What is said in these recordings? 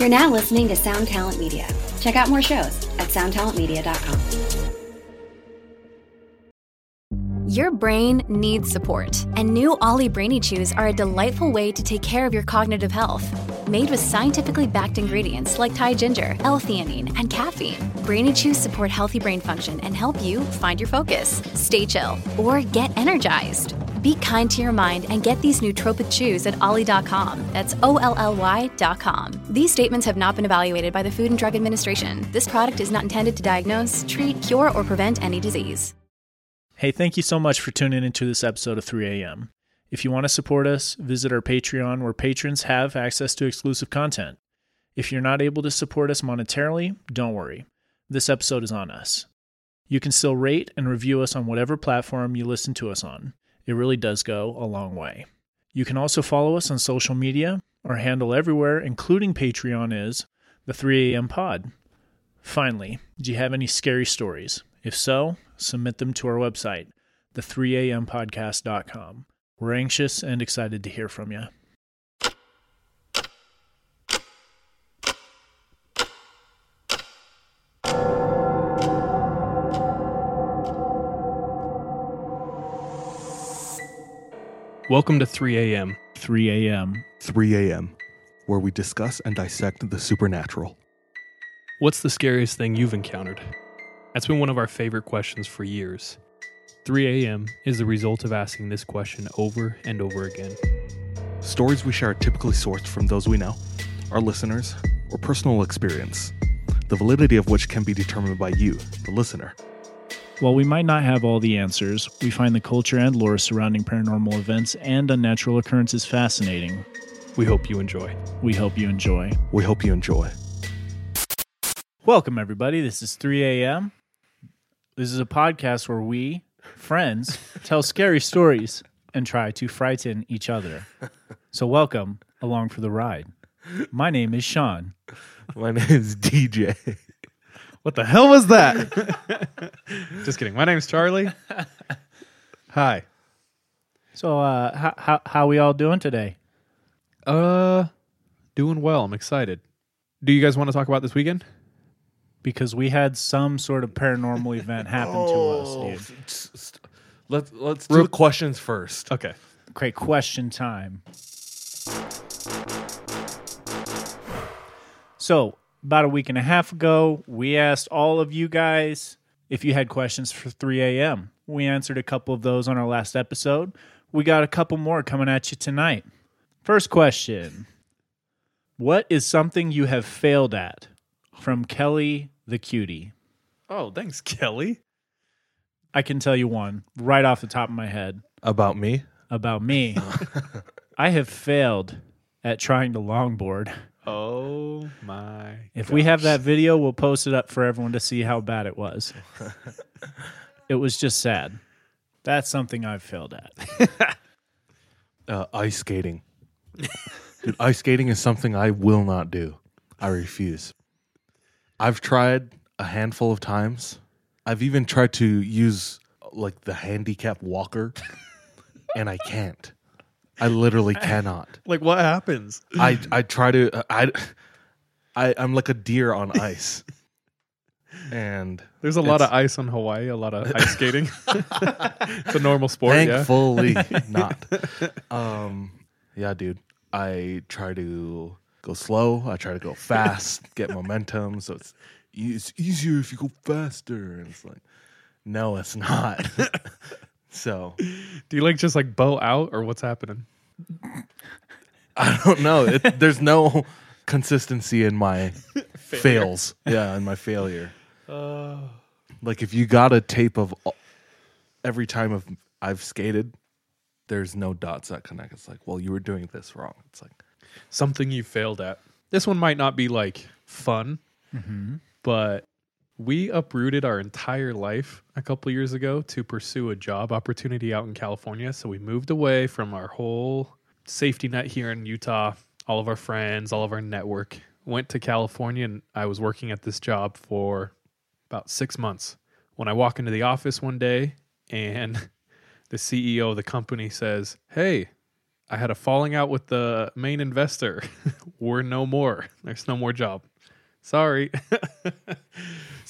You're now listening to Sound Talent Media. Check out more shows at soundtalentmedia.com. Your brain needs support, and new Olly Brainy Chews are a delightful way to take care of your cognitive health. Made with scientifically backed ingredients like Thai ginger, L-theanine, and caffeine, Brainy Chews support healthy brain function and help you find your focus, stay chill, or get energized. Be kind to your mind and get these nootropic chews at olly.com. That's O-L-L-Y.com. These statements have not been evaluated by the Food and Drug Administration. This product is not intended to diagnose, treat, cure, or prevent any disease. Hey, thank you so much for tuning into this episode of 3AM. If you want to support us, visit our Patreon where patrons have access to exclusive content. If you're not able to support us monetarily, don't worry. This episode is on us. You can still rate and review us on whatever platform you listen to us on. It really does go a long way. You can also follow us on social media. Our handle everywhere, including Patreon, is the 3AM Pod. Finally, do you have any scary stories? If so, submit them to our website, the3ampodcast.com. We're anxious and excited to hear from you. Welcome to 3 a.m. 3 a.m. 3 a.m., where we discuss and dissect the supernatural. What's the scariest thing you've encountered? That's been one of our favorite questions for years. 3 a.m. is the result of asking this question over and over again. Stories we share are typically sourced from those we know, our listeners, or personal experience, the validity of which can be determined by you, the listener. While we might not have all the answers, we find the culture and lore surrounding paranormal events and unnatural occurrences fascinating. We hope you enjoy. We hope you enjoy. We hope you enjoy. Welcome, everybody. This is 3 a.m. This is a podcast where we, friends, tell scary stories and try to frighten each other. So, welcome along for the ride. My name is Sean. My name is DJ. What the hell was that? Just kidding. My name's Charlie. Hi. So, uh, how, how, how we all doing today? Uh, doing well. I'm excited. Do you guys want to talk about this weekend? Because we had some sort of paranormal event happen to us, dude. Let's let's do the questions first. Okay. Great question time. So, about a week and a half ago, we asked all of you guys if you had questions for 3 a.m. We answered a couple of those on our last episode. We got a couple more coming at you tonight. First question What is something you have failed at? From Kelly the Cutie. Oh, thanks, Kelly. I can tell you one right off the top of my head About me? about me. I have failed at trying to longboard. Oh my. If we have that video, we'll post it up for everyone to see how bad it was. it was just sad. That's something I've failed at. Uh, ice skating. Dude, ice skating is something I will not do. I refuse. I've tried a handful of times. I've even tried to use like the handicap walker, and I can't. I literally cannot. Like, what happens? I I try to I I I'm like a deer on ice. And There's a lot of ice on Hawaii, a lot of ice skating. it's a normal sport, yeah. thankfully not. Um yeah, dude. I try to go slow, I try to go fast, get momentum, so it's it's easier if you go faster and it's like no, it's not. So, Do you like just like bow out or what's happening? I don't know. It, there's no consistency in my fails. Yeah, in my failure. Uh. like if you got a tape of all- every time of I've skated, there's no dots that connect. It's like, well, you were doing this wrong. It's like, Something you failed at. This one might not be like fun, mm-hmm. but we uprooted our entire life a couple years ago to pursue a job opportunity out in California. So we moved away from our whole safety net here in Utah, all of our friends, all of our network. Went to California and I was working at this job for about six months. When I walk into the office one day and the CEO of the company says, Hey, I had a falling out with the main investor. We're no more. There's no more job. Sorry.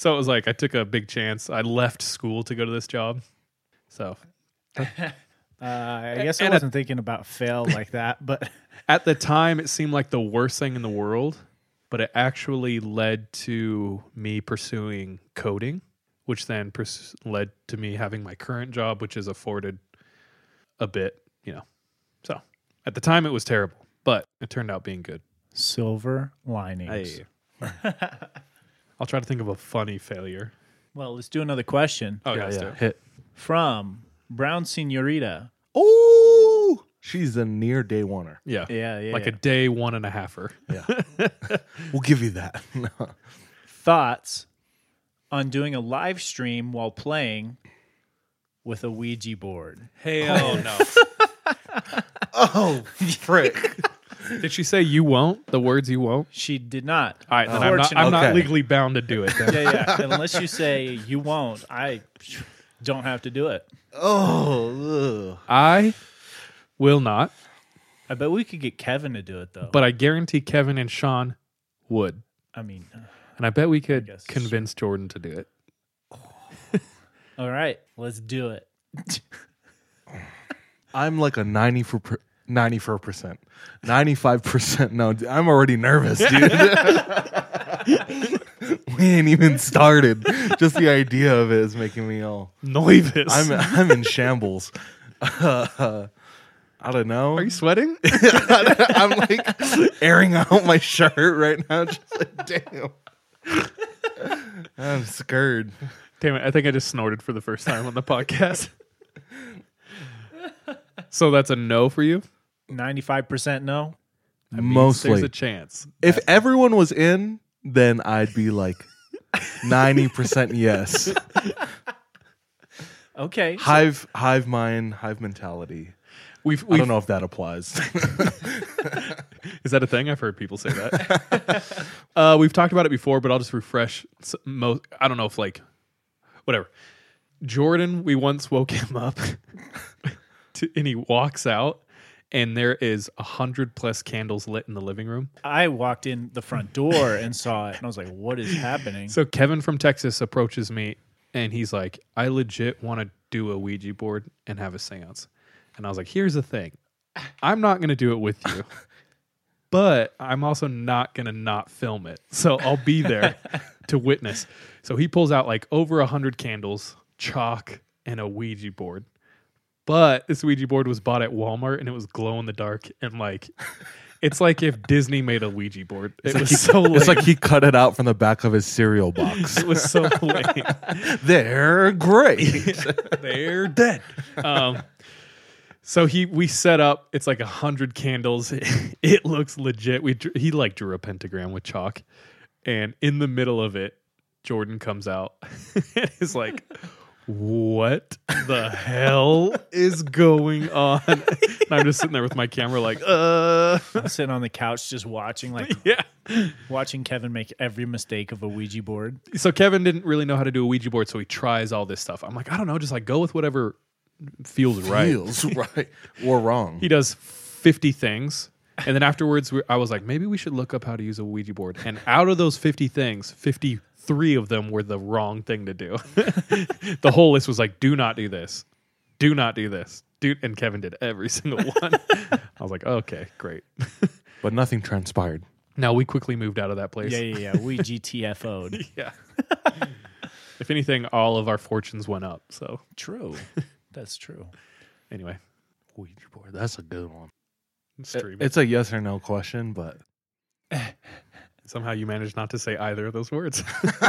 so it was like I took a big chance. I left school to go to this job. So Uh, I guess I And wasn't thinking about fail like that, but at the time, it seemed like the worst thing in the world, but it actually led to me pursuing coding, which then pers- led to me having my current job, which is afforded a bit, you know. So at the time, it was terrible, but it turned out being good. silver linings. Hey. I'll try to think of a funny failure. Well, let's do another question Oh, yeah, let's do yeah. it. Hit. from Brown Senorita. Oh, she's a near day oneer. Yeah. Yeah, yeah. Like yeah. a day one and a halfer. Yeah, we'll give you that. thoughts on doing a live stream while playing with a Ouija board. Hell oh, no. oh, frick! Did she say you won't? The words you won't? She did not. All right, then I'm not, I'm not Okay. legally bound to do it. Then. yeah, yeah. Unless you say you won't, I don't have to do it. Oh, ugh. I will not, I bet we could get Kevin to do it though. but I guarantee Kevin and Sean would. I mean, uh, And I bet we could guess. convince Jordan to do it. all right, let's do it. I'm like a 94 94 percent, 95 percent. No, dude, I'm already nervous, dude. we ain't even started. Just the idea of it is making me all. nervous. I'm I'm in shambles. Uh, I don't know. Are you sweating? I'm like airing out my shirt right now. Just like, damn. I'm scared. Damn it. I think I just snorted for the first time on the podcast. so that's a no for you? Ninety-five percent no. There's Mostly. There's a chance. if everyone was in, then I'd be like 90% yes. Okay. so- Hive hive mind, hive mentality. We've, I we've don't know if that applies. Is that a thing? I've heard people say that. uh, we've talked about it before, but I'll just refresh. s- Mo- I don't know if like, whatever. Jordan, we once woke him up, to, and he walks out, and there is a hundred plus candles lit in the living room. I walked in the front door and saw it, and I was like, "What is happening?" So Kevin from Texas approaches me, and he's like, "I legit want to do a Ouija board and have a séance." And I was like, "Here's the thing, I'm not going to do it with you." But I'm also not gonna not film it, so I'll be there to witness. So he pulls out like over a hundred candles, chalk, and a Ouija board. But this Ouija board was bought at Walmart and it was glow in the dark and like it's like if Disney made a Ouija board. It was so lame. it's like he cut it out from the back of his cereal box. it was so lame. They're great. They're dead. Um, so he we set up. It's like a hundred candles. It looks legit. We dr- he like drew a pentagram with chalk, and in the middle of it, Jordan comes out and is like, "What the hell is going on?" And I'm just sitting there with my camera, like, "Uh, I'm sitting on the couch just watching, like yeah." watching Kevin make every mistake of a Ouija board. So Kevin didn't really know how to do a Ouija board, so he tries all this stuff. I'm like, I don't know, just like go with whatever feels right. Feels right or wrong. he does 50 things and then afterwards we, i was like maybe we should look up how to use a ouija board and out of those 50 things 53 of them were the wrong thing to do the whole list was like do not do this do not do this do and kevin did every single one i was like okay great but nothing transpired. now we quickly moved out of that place Yeah, yeah, yeah. We TFO'd. yeah if anything all of our fortunes went up so True. That's true. anyway Ouija board. That's a good one. stream it. It's a yes or no question, but Somehow you managed not to say either of those words.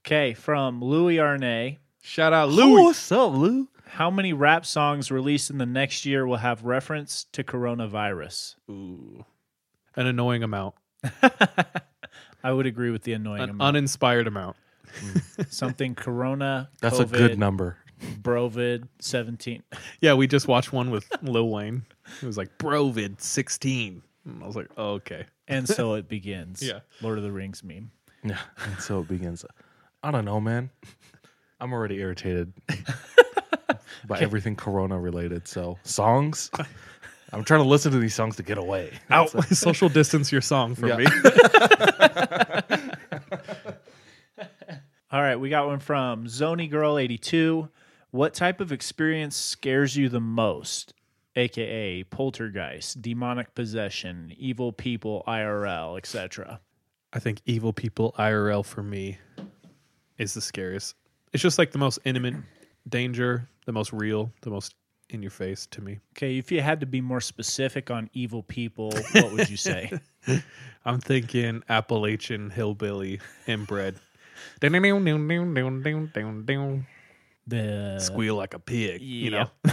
okay, from Louis Arnay. Shout out Louis. Oh, what's up, Lou? How many rap songs released in the next year will have reference to coronavirus? Ooh. An annoying amount. I would agree with the annoying An amount. Uninspired amount. Something corona. That's COVID, a good number. Brovid 17. Yeah, we just watched one with Lil Wayne. It was like Brovid 16. Mm, I was like, oh, okay. And so it begins. Yeah. Lord of the Rings meme. Yeah. And so it begins. I don't know, man. I'm already irritated. by everything Corona related. So songs. I'm trying to listen to these songs to get away. Out. Social distance your song from Yeah. me. All right, we got one from Zony Girl 82. What type of experience scares you the most? AKA poltergeist, demonic possession, evil people, IRL, etc. I think evil people IRL for me is the scariest. It's just like the most intimate danger, the most real, the most in your face to me. Okay, if you had to be more specific on evil people, what would you say? I'm thinking Appalachian hillbilly inbred. the Squeal like a pig, you know.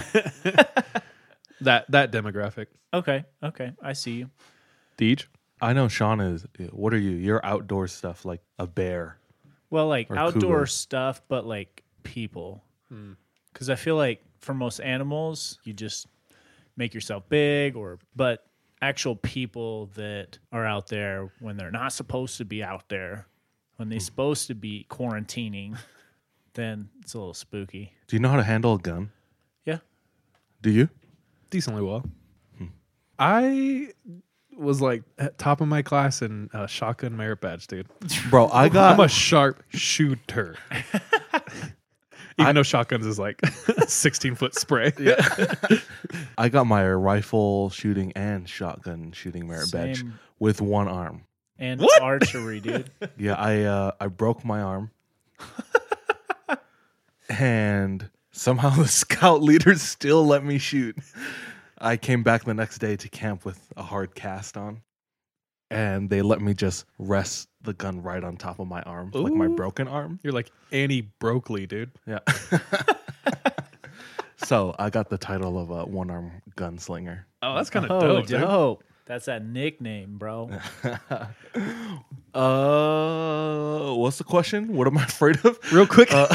that that demographic. Okay, okay, I see you. Deej? I know Sean is. What are you? You're outdoor stuff like a bear. Well, like Or outdoor cougar. stuff, but like people. Hmm. Because I feel like for most animals, you just make yourself big, or but actual people that are out there when they're not supposed to be out there, when Hmm. they're supposed to be quarantining, then it's a little spooky. Do you know how to handle a gun? Yeah. Do you? Decently well. I was like at top of my class in uh, shotgun merit badge, dude. Bro, I got I'm a sharp shooter. Even though shotguns is like 16 foot spray. Yeah. I got my rifle shooting and shotgun shooting merit badge with one arm. And archery, dude. Yeah, I uh, I broke my arm, and somehow the scout leaders still let me shoot. I came back the next day to camp with a hard cast on, and they let me just rest the gun right on top of my arm, like my Ooh. broken arm. You're like Annie Brokley, dude. Yeah. so I got the title of a one arm gunslinger. Oh, that's kind of Oh, dope, dude. dope. That's that nickname, bro. Uh, what's the question? What am I afraid of? Real quick, Uh,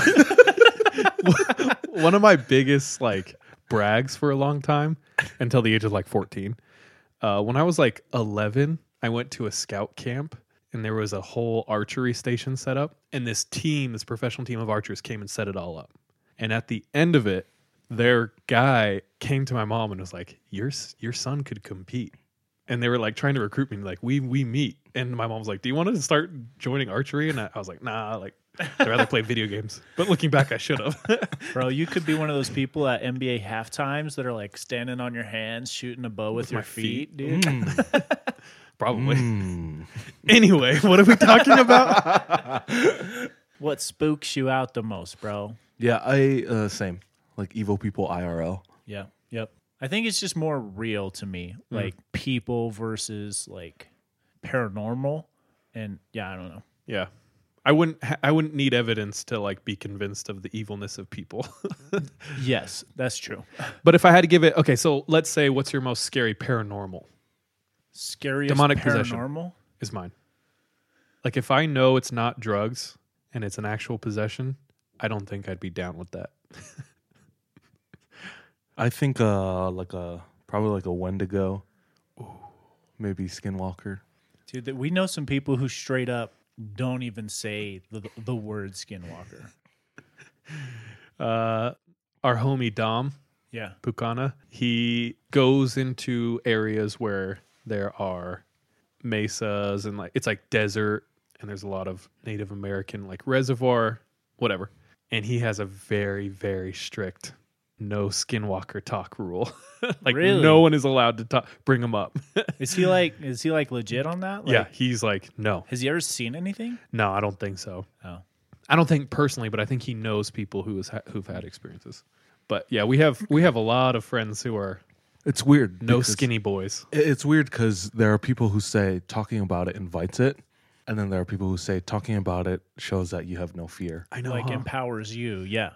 one of my biggest like brags for a long time until the age of like 14 uh, when i was like 11 i went to a scout camp and there was a whole archery station set up and this team this professional team of archers came and set it all up. And at the end of it their guy came to my mom and was like your your son could compete. And they were like trying to recruit me like we we meet. And my mom was like do you want to start joining archery? And i, I was like nah like i'd rather play video games but looking back i should have Bro, you could be one of those people at NBA half times that are like standing on your hands, shooting a bow with, your feet. feet, dude. Probably. mm. Anyway, what are we talking about? What spooks you out the most, bro? Yeah, I uh, same like evil people IRL. Yeah. Yep. I think it's just more real to me, like people versus like paranormal. And yeah, I don't know. yeah. I wouldn't I wouldn't need evidence to like be convinced of the evilness of people. Yes, that's true. but if I had to give it okay, so let's say what's your most scary paranormal Scariest Demonic paranormal. possession. is mine. Like if I know it's not drugs and it's an actual possession, I don't think I'd be down with that. I think uh like a probably like a Wendigo, maybe Skinwalker. Dude, we know some people who straight up don't even say the, the word skinwalker. Uh our homie Dom, Yeah. Pukana, he goes into areas where there are mesas and like it's like desert and there's a lot of Native American like reservoir, whatever. And he has a very, very strict no skinwalker talk rule. like Really? no one is allowed to talk bring him up. Is he like is he like legit on that? Like, yeah, he's like, no. Has he ever seen anything? No, I don't think so. Oh. I don't think personally, but I think he knows people who has ha- who've had experiences. But yeah, we have we have a lot of friends who are It's weird. no because- skinny boys. It- It's weird because there are people who say talking about it invites it, and then there are people who say talking about it shows that you have no fear. I know, like huh? empowers you. Yeah.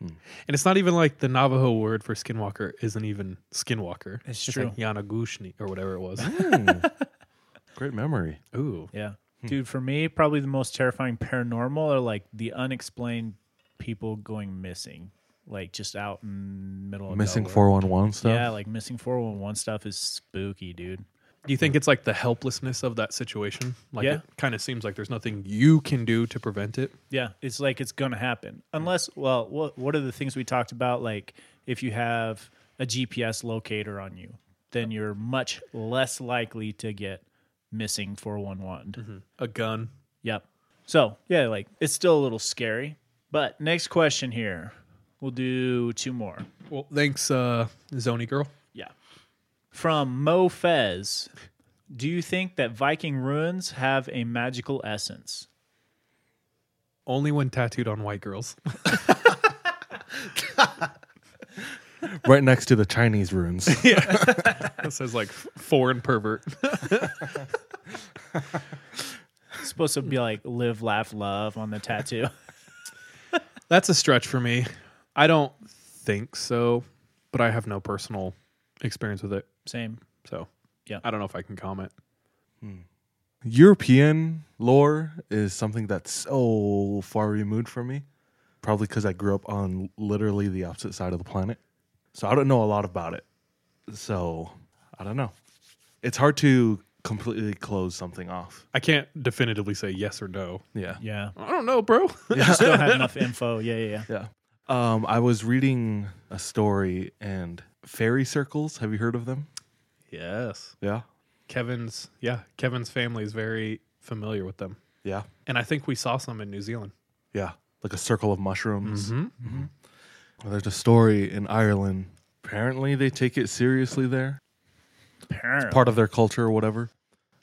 And it's not even like the Navajo word for skinwalker isn't even skinwalker. It's It's true. like Yanagushni or whatever it was. Mm. Great memory. Ooh, Yeah. Dude, for me, probably the most terrifying paranormal are like the unexplained people going missing. Like just out in the middle of the Missing four one one stuff. Yeah, like missing 411 stuff is spooky, dude. Do you think it's like the helplessness of that situation? Like Yeah. it kind of seems like there's nothing you can do to prevent it. Yeah, it's like it's gonna happen unless. Well, what what are the things we talked about? Like if you have a GPS locator on you, then you're much less likely to get missing four one one. A gun. Yep. So yeah, like it's still a little scary. But next question here, we'll do two more. Well, thanks, uh, Zony girl. Yeah. From Mo Fez, do you think that Viking runes have a magical essence? Only when tattooed on white girls. right next to the Chinese runes. it says like f- foreign pervert. It's supposed to be like live, laugh, love on the tattoo. That's a stretch for me. I don't think so, but I have no personal experience with it. Same. So Yeah. I don't know if I can comment. European lore is something that's so far removed from me. Probably because I grew up on literally the opposite side of the planet. So I don't know a lot about it. So I don't know. It's hard to completely close something off. I can't definitively say yes or no. Yeah. Yeah. I don't know, bro. Just don't have enough info. Yeah, yeah, yeah. Yeah. Um, I was reading a story and fairy circles. Have you heard of them? Yes. Yeah. Kevin's yeah, Kevin's family is very familiar with them. Yeah. And I think we saw some in New Zealand. Yeah. Like a circle of mushrooms. Mm-hmm. Well, there's a story in Ireland. Apparently, they take it seriously there. Apparently. part of their culture or whatever.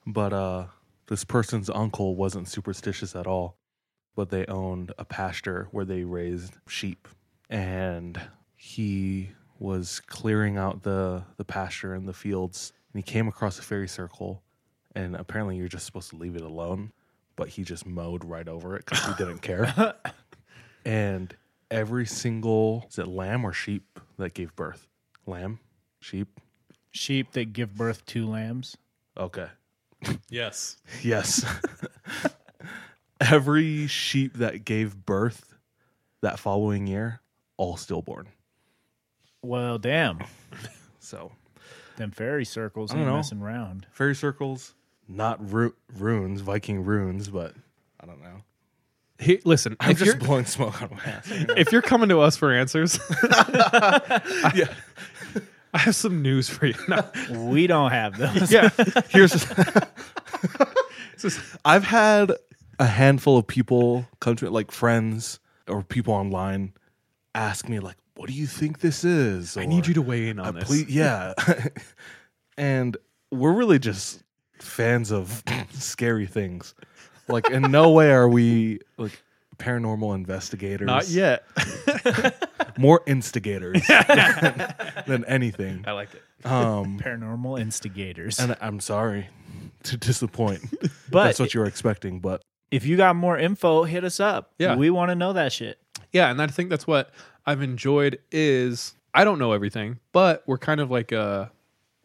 But uh, this person's uncle wasn't superstitious at all, but they owned a pasture where they raised sheep, and he was clearing out the the pasture and the fields, and he came across a fairy circle, and apparently you're just supposed to leave it alone, but he just mowed right over it because he didn't care, and every single is it lamb or sheep that gave birth, lamb, sheep, Sheep that give birth to lambs. okay. Yes. Yes. Every sheep that gave birth that following year, all stillborn. Well, damn. So, Them fairy circles I don't ain't know. messing around. fairy circles, not ru- runes, Viking runes, but I don't know. He, listen, I'm if just you're, blowing smoke out of my ass. if you're coming to us for answers, yeah. I have some news for you. No, We don't have those. yeah. Here's I've had a handful of people come to me, like friends or people online, ask me like, "What do you think this is?" I need you to weigh in on this. please, yeah. and we're really just fans of scary things. Like, in no way are we like paranormal investigators. Not yet. More instigators than, than anything. I like it. Um, Paranormal instigators. and I'm sorry to disappoint. but That's what you were expecting, but if you got more info, hit us up. Yeah. We want to know that shit. Yeah, and I think that's what I've enjoyed is I don't know everything, but we're kind of like a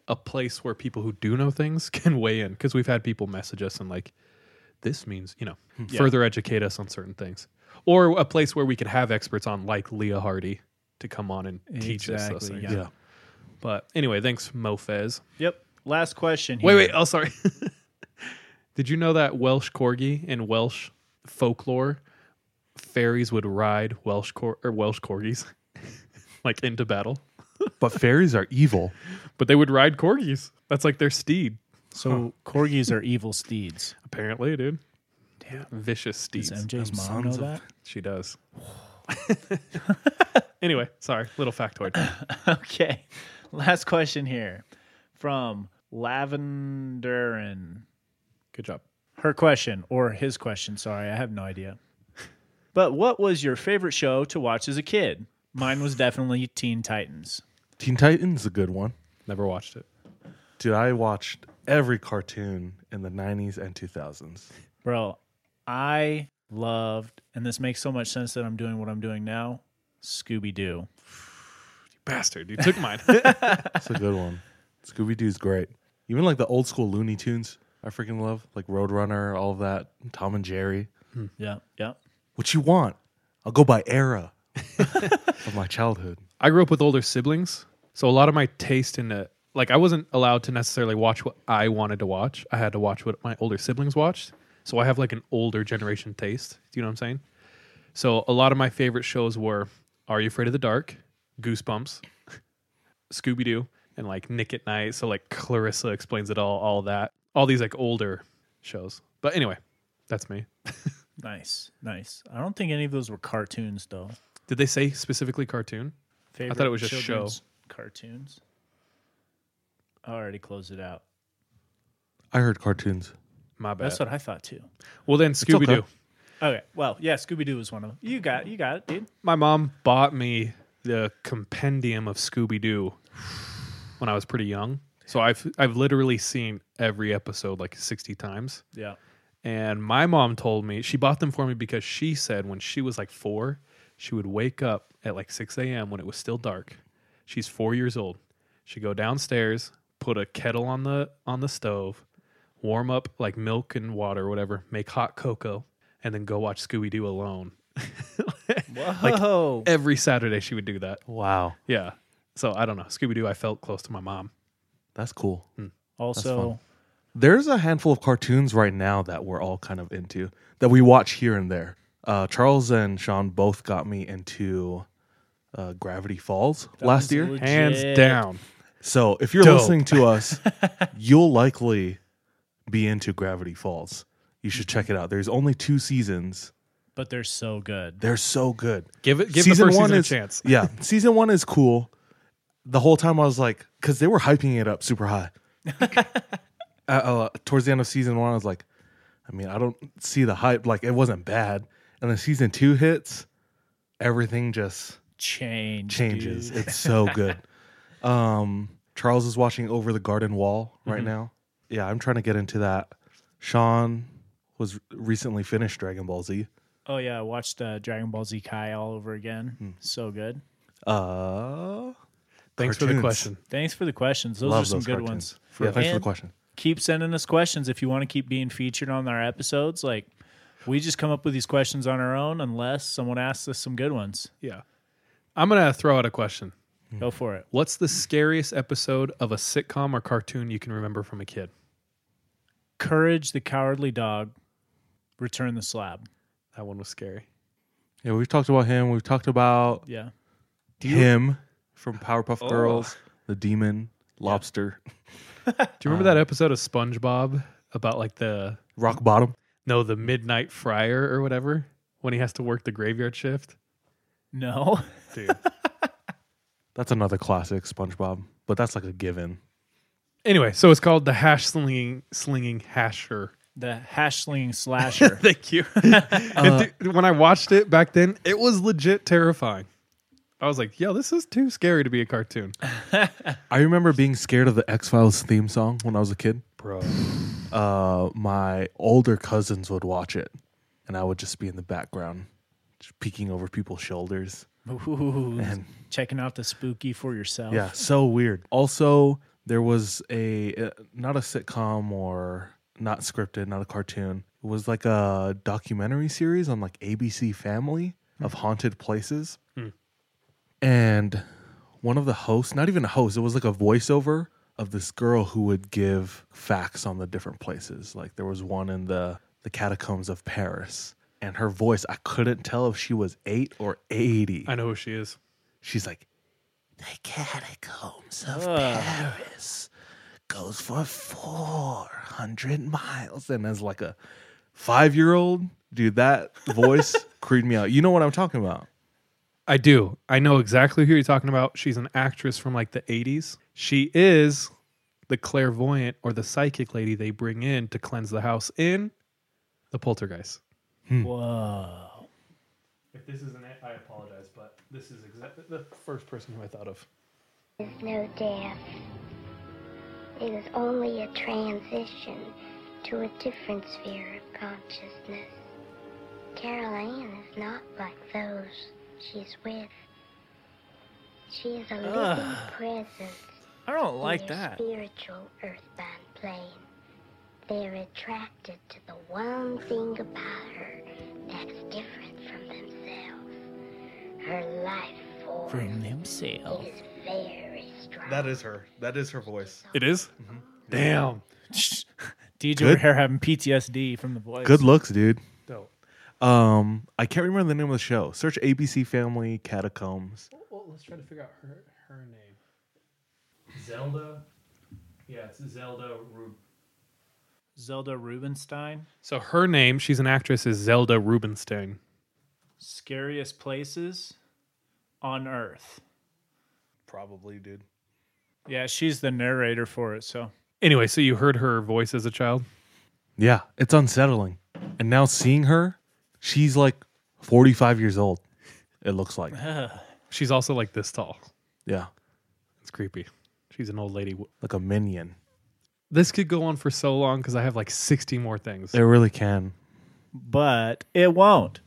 a place where people who do know things can weigh in because we've had people message us and like this means you know hmm. further educate us on certain things, or a place where we could have experts on like Leah Hardy to come on and teach us those things. yeah. yeah. But anyway, thanks Mofez. Yep. Last question. Wait, wait. Oh, sorry. Did you know that Welsh corgi in Welsh folklore, fairies would ride Welsh cor- or Welsh corgis like into battle, But fairies are evil. but they would ride corgis. That's like their steed. So corgis are evil steeds. Apparently, dude. Damn, vicious Does steeds. MJ's Them mom know sons of- that? She does. anyway, sorry, little factoid. okay. Last question here from Lavender and Good job. her question or his question. Sorry, I have no idea. But what was your favorite show to watch as a kid? Mine was definitely Teen Titans. Teen Titans is a good one. Never watched it. Dude, I watched every cartoon in the 90s and 2000s. Bro, I loved, and this makes so much sense that I'm doing what I'm doing now Scooby Doo. You Bastard, you took mine. It's a good one. Scooby Doo's great. Even like the old school Looney Tunes, I freaking love. Like Roadrunner, all of that. Tom and Jerry. Yeah, yeah. What you want? I'll go by era of my childhood. I grew up with older siblings, so a lot of my taste in uh, like I wasn't allowed to necessarily watch what I wanted to watch. I had to watch what my older siblings watched. So I have like an older generation taste. Do you know what I'm saying? So a lot of my favorite shows were Are You Afraid of the Dark, Goosebumps, Scooby Doo, and like Nick at Night. So like Clarissa explains it all, all that. All these like older shows. But anyway, that's me. Nice, nice. I don't think any of those were cartoons though. Did they say specifically cartoon? Favorite thought it was just show. Cartoons. I already closed it out. I heard cartoons. My bad. That's what I thought too. well, then Scooby Doo. okay. Okay, well, yeah, Scooby Doo was one of them. You got, you got it, dude. My mom bought me the compendium of Scooby Doo when I was pretty young. So I've I've literally seen every episode like 60 times. Yeah. And my mom told me she bought them for me because she said when she was like four, she would wake up at like 6 a.m. when it was still dark. She's four years old. She'd go downstairs, put a kettle on the on the stove, warm up like milk and water or whatever, make hot cocoa, and then go watch Scooby Doo alone. Whoa. Every Saturday she would do that. Wow, Yeah. So I don't know. Scooby Doo, I felt close to my mom. that's cool. Hmm. also, There's a handful of cartoons right now that we're all kind of into that we watch here and there. Uh, Charles and Sean both got me into uh, Gravity Falls last was year. legit. Hands down. So if you're Dope. listening to us, you'll likely be into Gravity Falls. You should check it out. There's only two seasons. but they're so good. They're so good. Give it give the first season is a chance. yeah. Season one is cool. The whole time I was like, because they were hyping it up super high. uh, uh, towards the end of season one, I was like, I mean, I don't see the hype. Like it wasn't bad. And then season two hits, everything just Change changes. dude. It's so good. um, Charles is watching Over the Garden Wall Mm-hmm. right now. Yeah, I'm trying to get into that. Sean was recently finished Dragon Ball Z. Oh yeah, I watched uh, Dragon Ball Z Kai all over again. Hmm. So good. Uh, Thanks for the Cartoons. question. Thanks for the questions. Those love are some those good cartoons. ones. Yeah, thanks for the question. Keep sending us questions if you want to keep being featured on our episodes. Like we just come up with these questions on our own, unless someone asks us some good ones. Yeah. I'm gonna throw out a question. Go for it. What's the scariest episode of a sitcom or cartoon you can remember from a kid? Courage the Cowardly Dog. Return the Slab. That one was scary. Yeah, we've talked about him. We've talked about Yeah. him from Powerpuff Oh. Girls, the demon, lobster, Do you remember that episode of SpongeBob about like the rock bottom. no the midnight friar or whatever when he has to work the graveyard shift? No. Dude. That's another classic SpongeBob, but that's like a given. anyway, so it's called the hash slinging slinging hasher. The hash slinging slasher. Thank you. And uh, dude, when I watched it back then, it was legit terrifying. I was like, yo, this is too scary to be a cartoon. I remember being scared of the X Files theme song when I was a kid. Bro. Uh, my older cousins would watch it, and I would just be in the background, just peeking over people's shoulders. Ooh, And checking out the spooky for yourself. yeah, so weird. Also, there was a uh, not a sitcom or not scripted, not a cartoon. It was like a documentary series on like ABC Family of haunted places. And one of the hosts, not even a host, it was like a voiceover of this girl who would give facts on the different places. Like there was one in the the catacombs of Paris. And her voice, I couldn't tell if she was 8 or 80 I know who she is. she's like, the catacombs of Paris goes for 400 miles. And as like a five year old, dude, that voice creeped me out. You know what I'm talking about? I do. I know exactly who you're talking about. She's an actress from like the 80s. She is the clairvoyant or the psychic lady they bring in to cleanse the house in the poltergeist. Hmm. Whoa. If this isn't it, I apologize, but this is exactly the first person who I thought of. There's no death. It is only a transition to a different sphere of consciousness. Carol Anne is not like those she's with. She is a living presence I don't like their that. spiritual earthbound plane. They're attracted to the one thing about her that's different from themselves. Her life force From themselves. is very strong. That is her. That is her voice. It is? Mm-hmm. Damn. DJ Good. over here having PTSD from the voice. Good looks, dude. Dope. Um, I can't remember the name of the show. Search ABC Family Catacombs. Well, let's try to figure out her, her name. Zelda. Yeah, it's Zelda Rub- Zelda Rubinstein. So her name, she's an actress, is Zelda Rubinstein. Scariest places on Earth. Probably, dude. Yeah, she's the narrator for it. So Anyway, so you heard her voice as a child? Yeah, it's unsettling. And now seeing her, she's like 45 years old. It looks like. She's also like this tall. Yeah, It's creepy. She's an old lady. like a minion. This could go on for so long because I have like 60 more things. It really can. but it won't.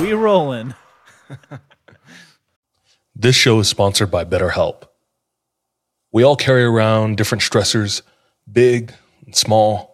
We rolling. This show is sponsored by BetterHelp. We all carry around different stressors, big and small.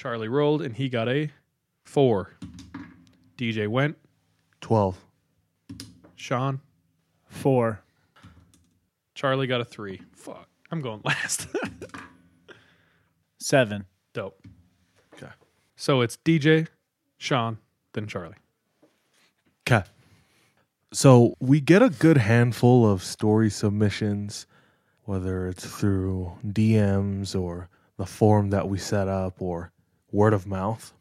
Charlie rolled and he got a four. DJ went. 12. Sean. Four. Charlie got a three. Fuck. I'm going last. Seven. Dope. Okay. So it's DJ, Sean, then Charlie. Okay. So we get a good handful of story submissions, whether it's through DMs or the form that we set up or word of mouth.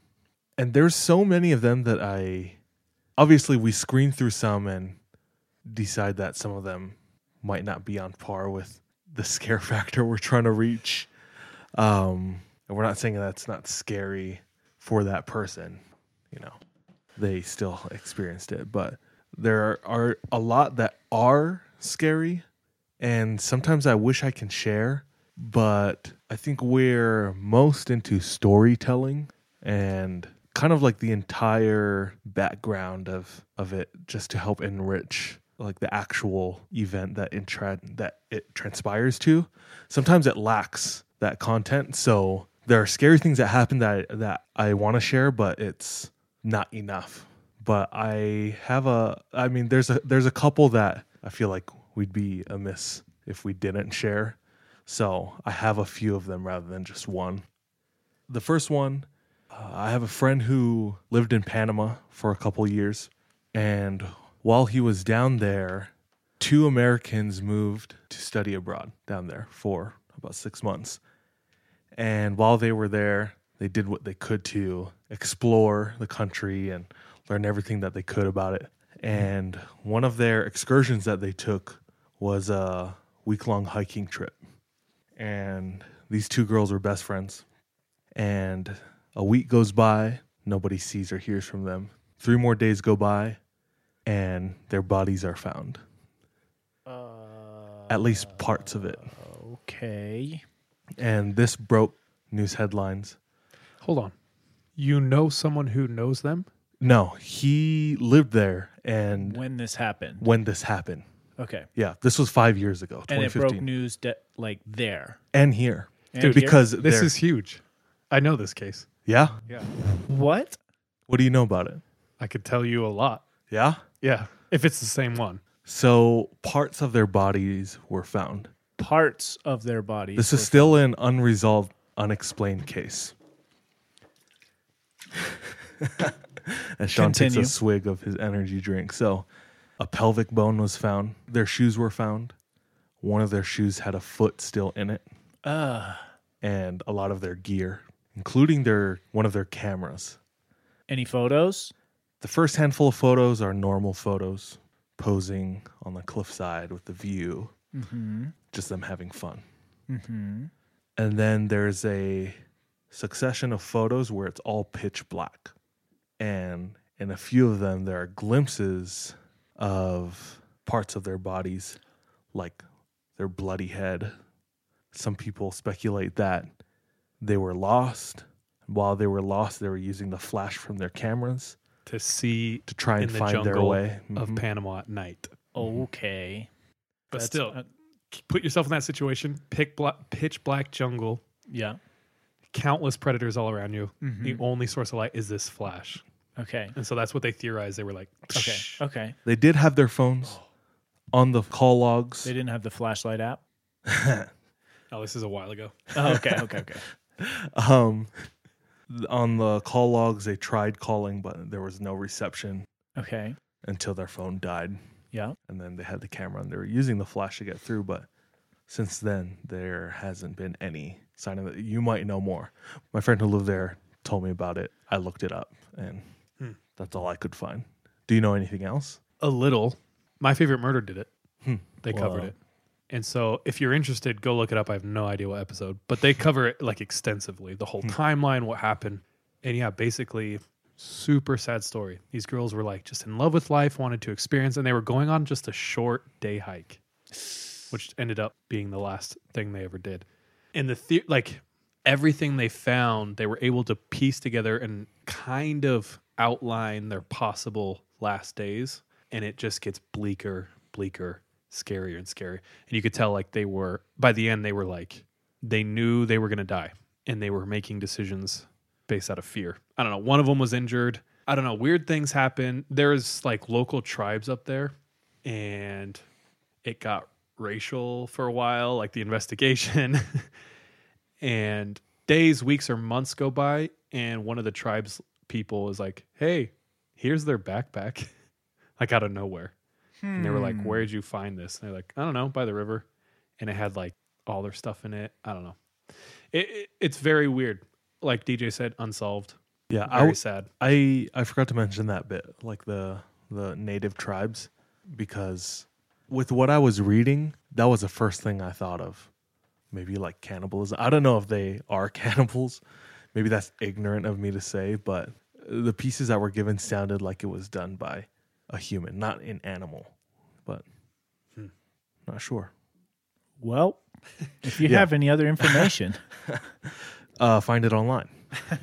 And there's so many of them that I obviously we screen through some and decide that some of them might not be on par with the scare factor we're trying to reach. Um, and we're not saying that's not scary for that person, you know they still experienced it. But there are a lot that are scary, and sometimes I wish I can share. But I think we're most into storytelling and kind of like the entire background of of it, just to help enrich like the actual event that intra- that it transpires to. Sometimes it lacks that content, so there are scary things that happen that that I want to share, but it's not enough. But I have a I mean there's a there's a couple that I feel like we'd be amiss if we didn't share. So I have a few of them rather than just one. The first one, uh, I have a friend who lived in Panama for a couple years and while he was down there, two Americans moved to study abroad down there for about 6 months. And while they were there, they did what they could to explore the country and learn everything that they could about it. And one of their excursions that they took was a week long hiking trip. And these two girls were best friends. And a week goes by, nobody sees or hears from them. Three more days go by, and their bodies are found. Uh, At least parts of it. Okay. And this broke news headlines. Hold on. You know someone who knows them? No, he lived there and When this happened. when this happened. Okay. Yeah, this was five years ago, And it 2015, broke news de- like there. and here, And Dude, here? because This they're- is huge. I know this case. yeah. Yeah. what? What do you know about it? I could tell you a lot. Yeah. Yeah. If it's the same one. So parts of their bodies were found. Parts of their bodies. This is still an unresolved, unexplained case. As Sean Continue. takes a swig of his energy drink. So, a pelvic bone was found. Their shoes were found. One of their shoes had a foot still in it, Uh, and a lot of their gear, including their one of their cameras. any photos? The first handful of photos are normal photos, posing on the cliffside with the view, Mm-hmm. just them having fun. Mm-hmm. And then there's a succession of photos where it's all pitch black. And in a few of them, there are glimpses of parts of their bodies, like their bloody head. Some people speculate that they were lost. While they were lost, they were using the flash from their cameras To see to try and the find their way. of Mhm. Panama at night. Okay. But That's- still, uh, put yourself in that situation. Pick bla- pitch black jungle, yeah. countless predators all around you. Mhm. The only source of light is this flash. Okay. And so that's what they theorized. They were like, Okay. Okay. They did have their phones on the call logs. They didn't have the flashlight app. oh, this is a while ago. Oh, okay. Okay. Okay. um on the call logs they tried calling but there was no reception Okay. until their phone died Yeah. and then they had the camera and they were using the flash to get through but since then there hasn't been any sign of it you might know more my friend who lived there told me about it i looked it up and. That's all i could find do you know anything else A little. My favorite murder did it. Hmm. They covered it. And so if you're interested, go look it up. I have no idea what episode, but they cover it like extensively, the whole timeline, what happened. And yeah, basically super sad story. These girls were like just in love with life, wanted to experience, and they were going on just a short day hike, which ended up being the last thing they ever did. And the, the like everything they found, they were able to piece together and kind of outline their possible last days. And it just gets bleaker, bleaker, scarier and scarier. And you could tell like they were by the end they were like they knew they were going to die and they were making decisions based out of fear. I don't know. One of them was injured. I don't know. Weird things happen. There's like local tribes up there and it got racial for a while, like the investigation. and days, weeks, or months go by, and one of the tribes people is like, "Hey, here's their backpack," like out of nowhere. And they were like, hmm. "Where'd you find this?" And they're like, "I don't know, by the river," and it had like all their stuff in it. I don't know. It, it it's very weird. Like DJ said, unsolved. yeah I Very w- sad. I I forgot to mention that bit, like the the native tribes, because with what I was reading, that was the first thing I thought of. Maybe like cannibalism. I don't know if they are cannibals. Maybe that's ignorant of me to say, but the pieces that were given sounded like it was done by a human, not an animal. But not sure. Well, if you Yeah. have any other information, Uh, find it online.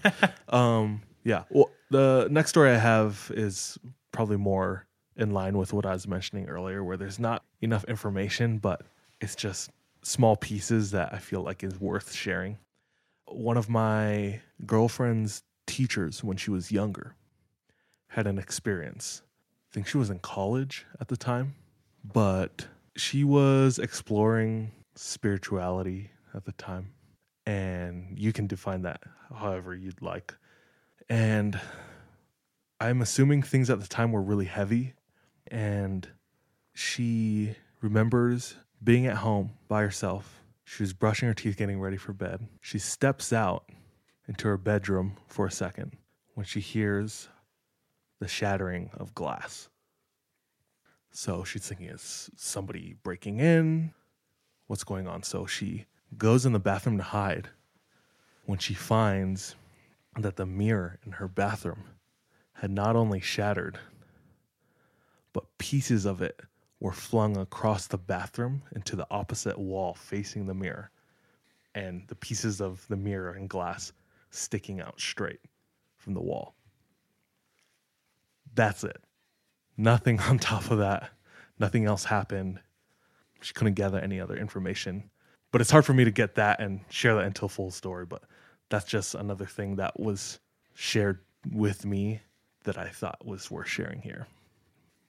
um, yeah. Well, the next story I have is probably more in line with what I was mentioning earlier, where there's not enough information, but it's just small pieces that I feel like is worth sharing. One of my girlfriend's teachers, when she was younger, had an experience. I think she was in college at the time, but she was exploring spirituality at the time and you can define that however you'd like. And I'm assuming things at the time were really heavy, and she remembers being at home by herself. She was brushing her teeth, getting ready for bed. She steps out into her bedroom for a second when she hears the shattering of glass. So she's thinking, is somebody breaking in? What's going on? So she goes in the bathroom to hide when she finds that the mirror in her bathroom had not only shattered, but pieces of it were flung across the bathroom into the opposite wall facing the mirror, and the pieces of the mirror and glass sticking out straight from the wall. That's it. Nothing on top of that. Nothing else happened. she couldn't gather any other information. But it's hard for me to get that and share that until full story. But that's just another thing that was shared with me that I thought was worth sharing here.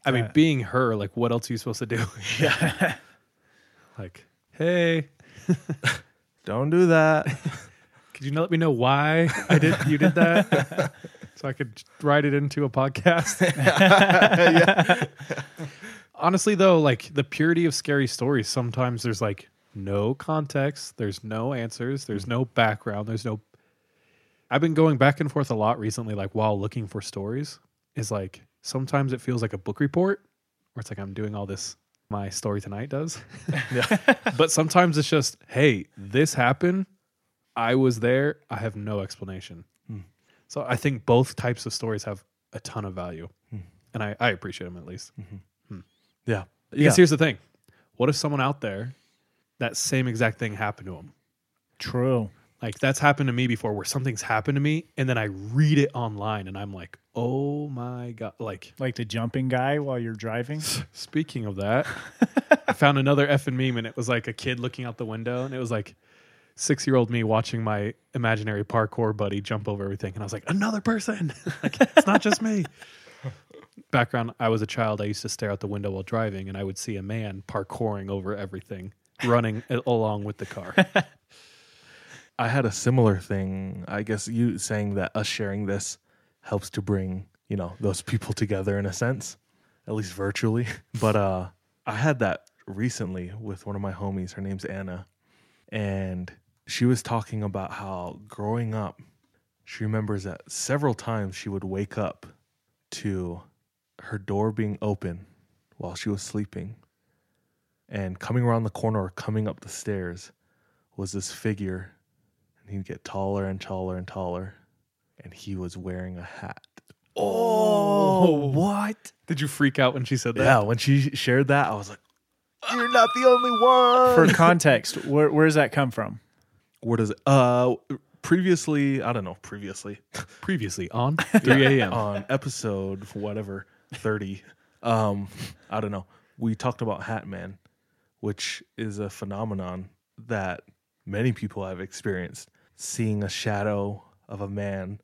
I mean, being her, like, what else are you supposed to do? Yeah. like, hey, Don't do that. could you let me know why I did you did that, so I could write it into a podcast? Honestly, though, like the purity of scary stories, sometimes there's like no context, there's no answers, there's no background, there's no. I've been going back and forth a lot recently, like while looking for stories. Is like sometimes it feels like a book report, where it's like I'm doing all this. My story tonight does, but sometimes it's just, hey, this happened. I was there. I have no explanation. Hmm. So I think both types of stories have a ton of value, hmm. and I, I appreciate them at least. Mm-hmm. Hmm. yeah. Because here's the thing: what if someone out there, that same exact thing happened to them? True. Like that's happened to me before, where something's happened to me, and then I read it online, and I'm like, oh my god! Like Like the jumping guy while you're driving. Speaking of that, I found another effing meme, and it was like a kid looking out the window, and it was like six year old me watching my imaginary parkour buddy jump over everything, and I was like, another person. like, it's not just me. Background: I was a child. I used to stare out the window while driving, and I would see a man parkouring over everything, running along with the car. I had a similar thing. I guess you saying that us sharing this helps to bring, you know, those people together in a sense, at least virtually. But uh I had that recently with one of my homies. Her name's Anna. And she was talking about how growing up, she remembers that several times she would wake up to her door being open while she was sleeping. And coming around the corner or coming up the stairs was this figure and he'd get taller and taller and taller and he was wearing a hat oh, what? Did you freak out when she said that? yeah when she shared that i was like you're not the only one For context, where where does that come from? where does it uh previously i don't know previously Previously on 3 a.m. on episode whatever 30 um i don't know we talked about hat man which is a phenomenon that many people have experienced seeing a shadow of a man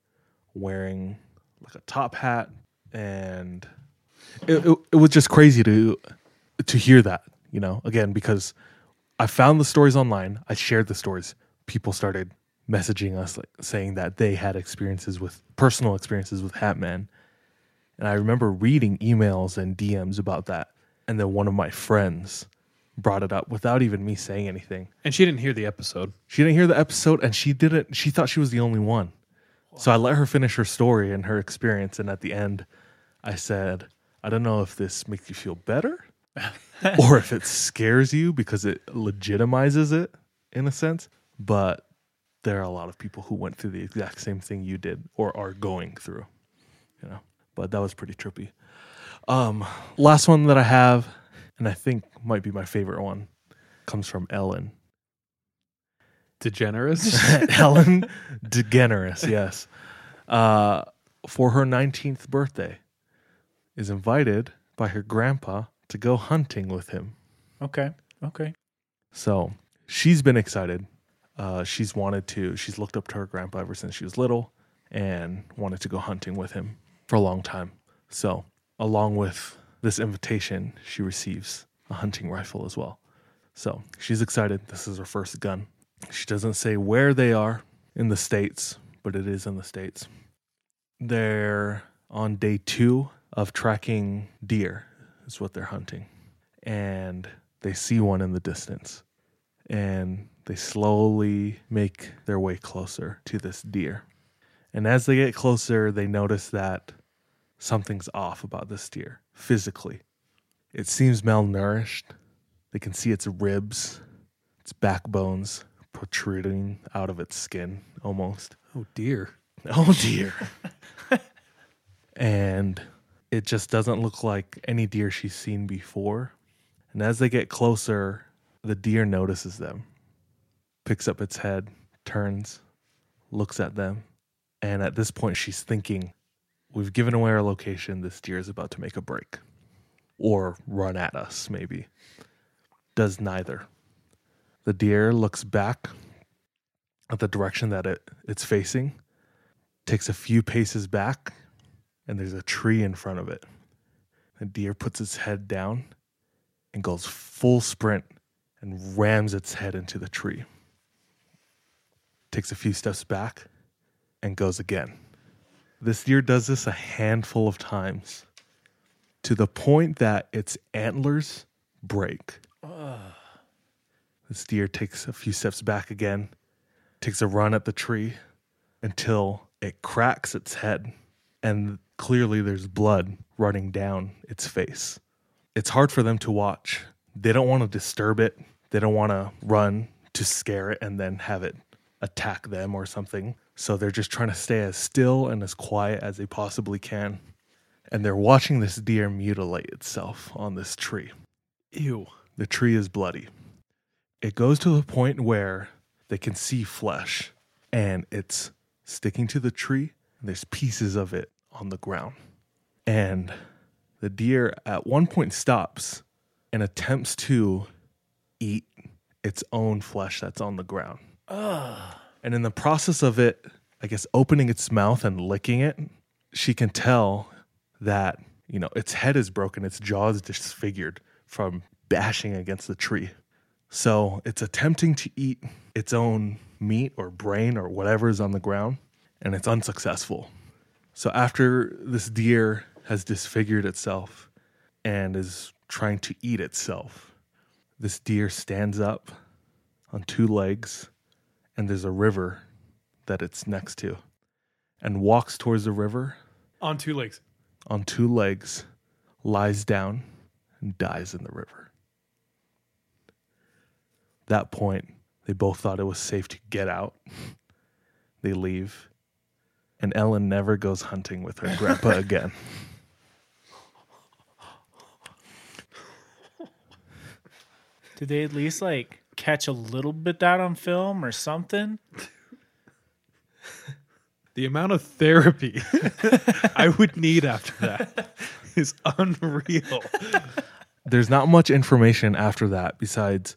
wearing like a top hat and it, it, it was just crazy to to hear that you know again because i found the stories online i shared the stories. People started messaging us like saying that they had experiences with personal experiences with hatman. And i remember reading emails and dms about that. And then one of my friends brought it up without even me saying anything. And she didn't hear the episode. she didn't hear the episode and she didn't she thought she was the only one. So i let her finish her story and her experience and at the end i said i don't know if this makes you feel better or if it scares you because it legitimizes it in a sense but there are a lot of people who went through the exact same thing you did or are going through you know? But that was pretty trippy. Um last one that i have and i think might be my favorite one comes from ellen DeGeneres? Ellen DeGeneres, yes. Uh, for her 19th birthday, is invited by her grandpa to go hunting with him. Okay. Okay. So she's been excited. Uh, she's wanted to, she's looked up to her grandpa ever since she was little and wanted to go hunting with him for a long time. So, along with this invitation, she receives a hunting rifle as well. So, she's excited. This is her first gun. She doesn't say where they are in the States, but it is in the States. They're on day two of tracking deer, is what they're hunting. And they see one in the distance. And they slowly make their way closer to this deer. And as they get closer, they notice that something's off about this deer physically. It seems malnourished. They can see its ribs, its backbones protruding out of its skin almost. oh dear. Oh dear. and it just doesn't look like any deer she's seen before. And as they get closer, the deer notices them, picks up its head, turns, looks at them. And at this point, she's thinking, We've given away our location. This deer is about to make a break or run at us, maybe. does neither. The deer looks back at the direction that it, it's facing, takes a few paces back, and there's a tree in front of it. The deer puts its head down and goes full sprint and rams its head into the tree. Takes a few steps back and goes again. This deer does this a handful of times to the point that its antlers break. This deer takes a few steps back again, takes a run at the tree until it cracks its head, and clearly there's blood running down its face. It's hard for them to watch. They don't want to disturb it, they don't want to run to scare it and then have it attack them or something. So they're just trying to stay as still and as quiet as they possibly can. And they're watching this deer mutilate itself on this tree. Ew. The tree is bloody. It goes to the point where they can see flesh and it's sticking to the tree. And there's pieces of it on the ground. And the deer at one point stops and attempts to eat its own flesh that's on the ground. And in the process of it, I guess, opening its mouth and licking it, she can tell that, you know, its head is broken, its jaw is disfigured from bashing against the tree. So it's attempting to eat its own meat or brain or whatever is on the ground, and it's unsuccessful. So after this deer has disfigured itself and is trying to eat itself, this deer stands up on two legs, and there's a river that it's next to, and walks towards the river On two legs. on two legs, lies down, and dies in the river. That point, they both thought it was safe to get out. They leave, and Ellen never goes hunting with her grandpa again. Did they at least like catch a little bit that on film or something? The amount of therapy I would need after that is unreal. There's not much information after that besides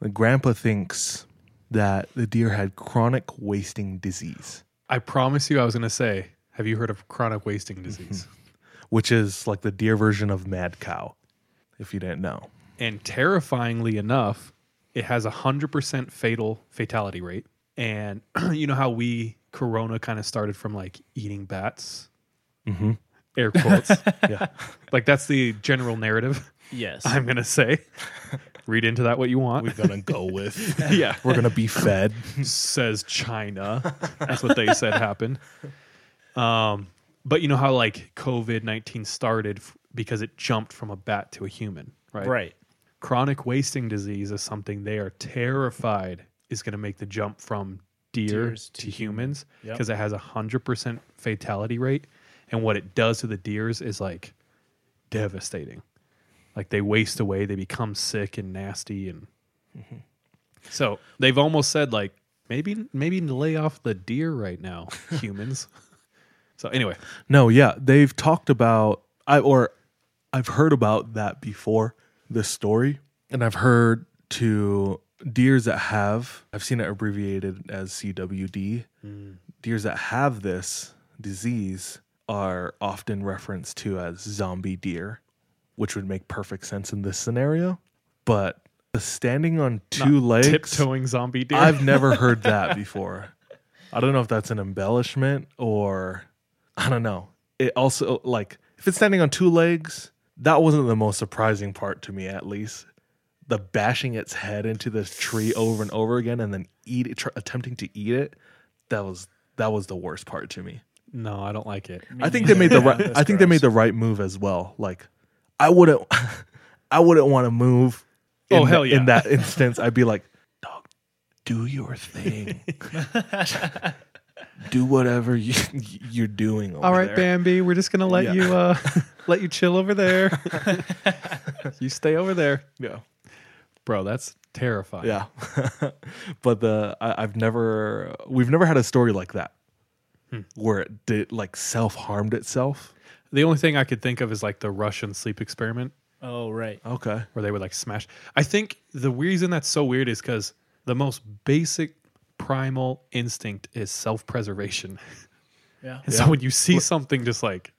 the grandpa thinks that the deer had chronic wasting disease, I promise you, I was going to say, have you heard of chronic wasting mm-hmm. disease? which is like the deer version of mad cow, if you didn't know. and terrifyingly enough, it has a hundred percent fatal fatality rate. And you know how we Corona kind of started from like eating bats, Mm-hmm. air quotes. Yeah. like that's the general narrative. Yes. I'm gonna say. Read into that what you want. We're gonna go with yeah, we're gonna be fed. says China. That's what they said happened. Um, but you know how like COVID nineteen started f- because it jumped from a bat to a human, right? right. Chronic wasting disease is something they are terrified is going to make the jump from deer Deers to, to humans because it has a hundred percent fatality rate, and what it does to the deers is like devastating. Like they waste away, they become sick and nasty, and mm-hmm. so they've almost said like maybe maybe lay off the deer right now, humans. so anyway, No, yeah, they've talked about I or I've heard about that before this story, and I've heard to deers that have I've seen it abbreviated as CWD. Mm. Deers that have this disease are often referenced to as zombie deer, which would make perfect sense in this scenario. But the standing on two legs, tiptoeing zombie deer. I've never heard that before. I don't know if that's an embellishment or I don't know. It also like if it's standing on two legs, that wasn't the most surprising part to me at least. The bashing its head into this tree over and over again and then eat it, tr- attempting to eat it, that was that was the worst part to me. no, I don't like it. I think they made the right I think they made the right move as well. Like I wouldn't I wouldn't want to move Oh, in hell yeah. in that instance. I'd be like, dog, do your thing. do whatever you you're doing. Over All right, there. Bambi, we're just gonna let Yeah. you uh let you chill over there. you stay over there, Yeah, bro. That's terrifying. yeah. but the I, I've never we've never had a story like that Hmm. where it did like self harmed itself. The only thing I could think of is like the Russian sleep experiment, Oh, right. Okay. where they would like smash. I think the reason that's so weird is because the most basic primal instinct is self preservation. Yeah. And so when you see something just like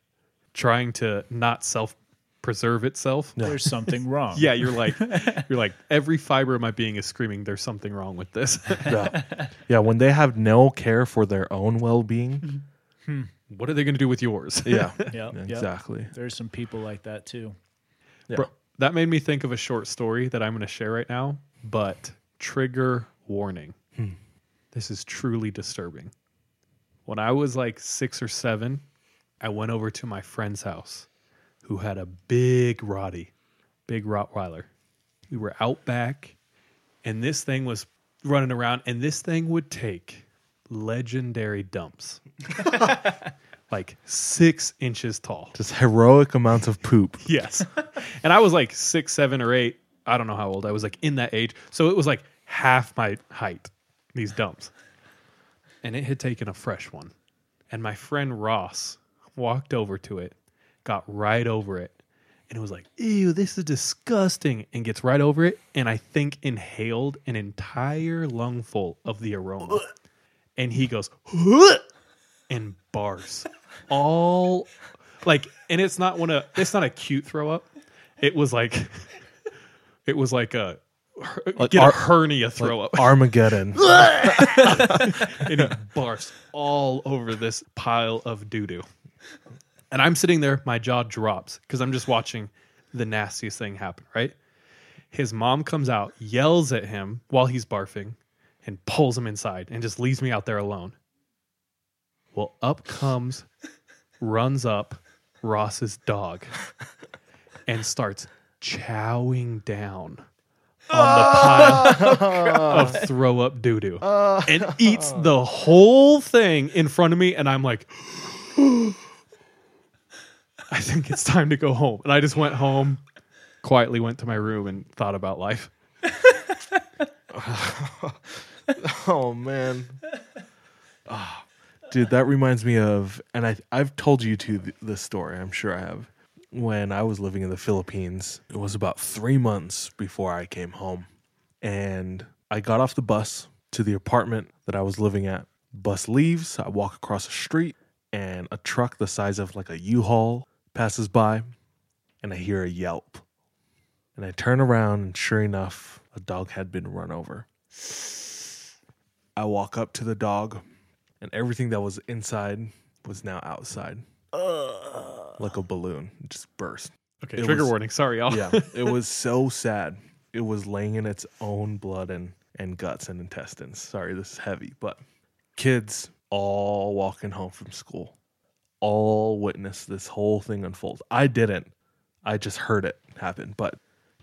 trying to not self preserve itself, There's something wrong. yeah, you're like you're like every fiber of my being is screaming. There's something wrong with this. Yeah. yeah. When they have no care for their own well being. Hmm. Hmm. what are they going to do with yours? Yeah. Yep, yep. Exactly. There's some people like that too. Yeah. Bro, that made me think of a short story that I'm going to share right now, but trigger warning. Hmm. This is truly disturbing. When I was like six or seven, I went over to my friend's house who had a big Roddy, big Rottweiler. We were out back, and this thing was running around, and this thing would take legendary dumps. like six inches tall. Just heroic amounts of poop. Yes. and I was like six, seven, or eight. I don't know how old I was, like in that age. So it was like half my height, these dumps. And it had taken a fresh one. And my friend Ross walked over to it, got right over it, and it was like, ew, this is disgusting. And gets right over it, and I think inhaled an entire lungful of the aroma. And he goes, and bars all like and it's not one of it's not a cute throw up it was like it was like a Like get Ar- a hernia throw up. Armageddon. and he barfs all over this pile of doo-doo. And i'm sitting there my jaw drops because i'm just watching the nastiest thing happen right? His mom comes out yells at him while he's barfing and pulls him inside and just leaves me out there alone. Well up comes runs up ross's dog and starts chowing down on the pile of throw up doo doo and eats the whole thing in front of me. And I'm like, I think it's time to go home. And I just went home, quietly went to my room and thought about life. oh man. Ah, dude, that reminds me of, and I I've told you two th- this story. I'm sure I have. When I was living in the Philippines, it was about three months before I came home, and I got off the bus to the apartment that I was living at. Bus leaves. I walk across the street, and a truck the size of like a U-Haul passes by, and I hear a yelp. And I turn around, and sure enough, a dog had been run over. I walk up to the dog, and everything that was inside was now outside. Like a balloon. It just burst. Okay, It trigger was- warning. Sorry, y'all. Yeah. it was so sad. It was laying in its own blood and, and guts and intestines. Sorry, this is heavy, but kids all walking home from school, all witnessed this whole thing unfold. I didn't. I just heard it happen, but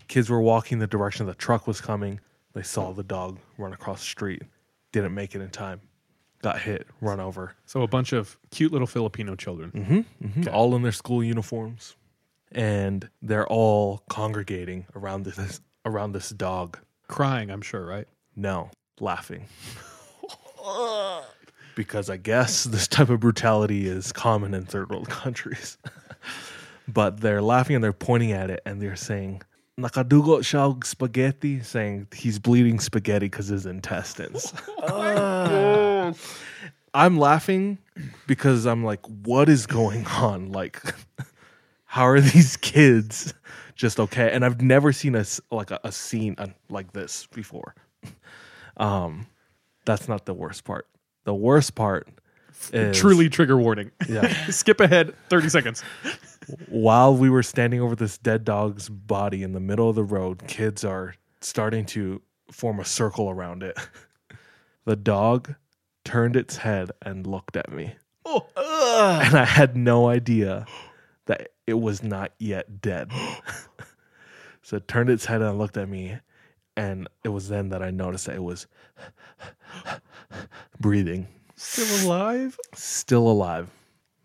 kids were walking the direction the truck was coming. They saw the dog run across the street. Didn't make it in time. Got hit, run over. So a bunch of cute little Filipino children. Mhm, all in their school uniforms, and they're all congregating around this around this dog. Crying, I'm sure, right? No, laughing. because I guess this type of brutality is common in third world countries. but they're laughing and they're pointing at it and they're saying, Nakadugo siya og spaghetti, saying he's bleeding spaghetti because his intestines. I'm laughing because I'm like, what is going on? Like, how are these kids just okay? And I've never seen a like a, a scene like this before. Um, that's not the worst part. The worst part is Truly trigger warning. Yeah. Skip ahead 30 seconds. while we were standing over this dead dog's body in the middle of the road, kids are starting to form a circle around it. The dog turned its head and looked at me. and I had no idea that it was not yet dead. so it turned its head and looked at me. And it was then that I noticed that it was breathing, Still alive? still alive.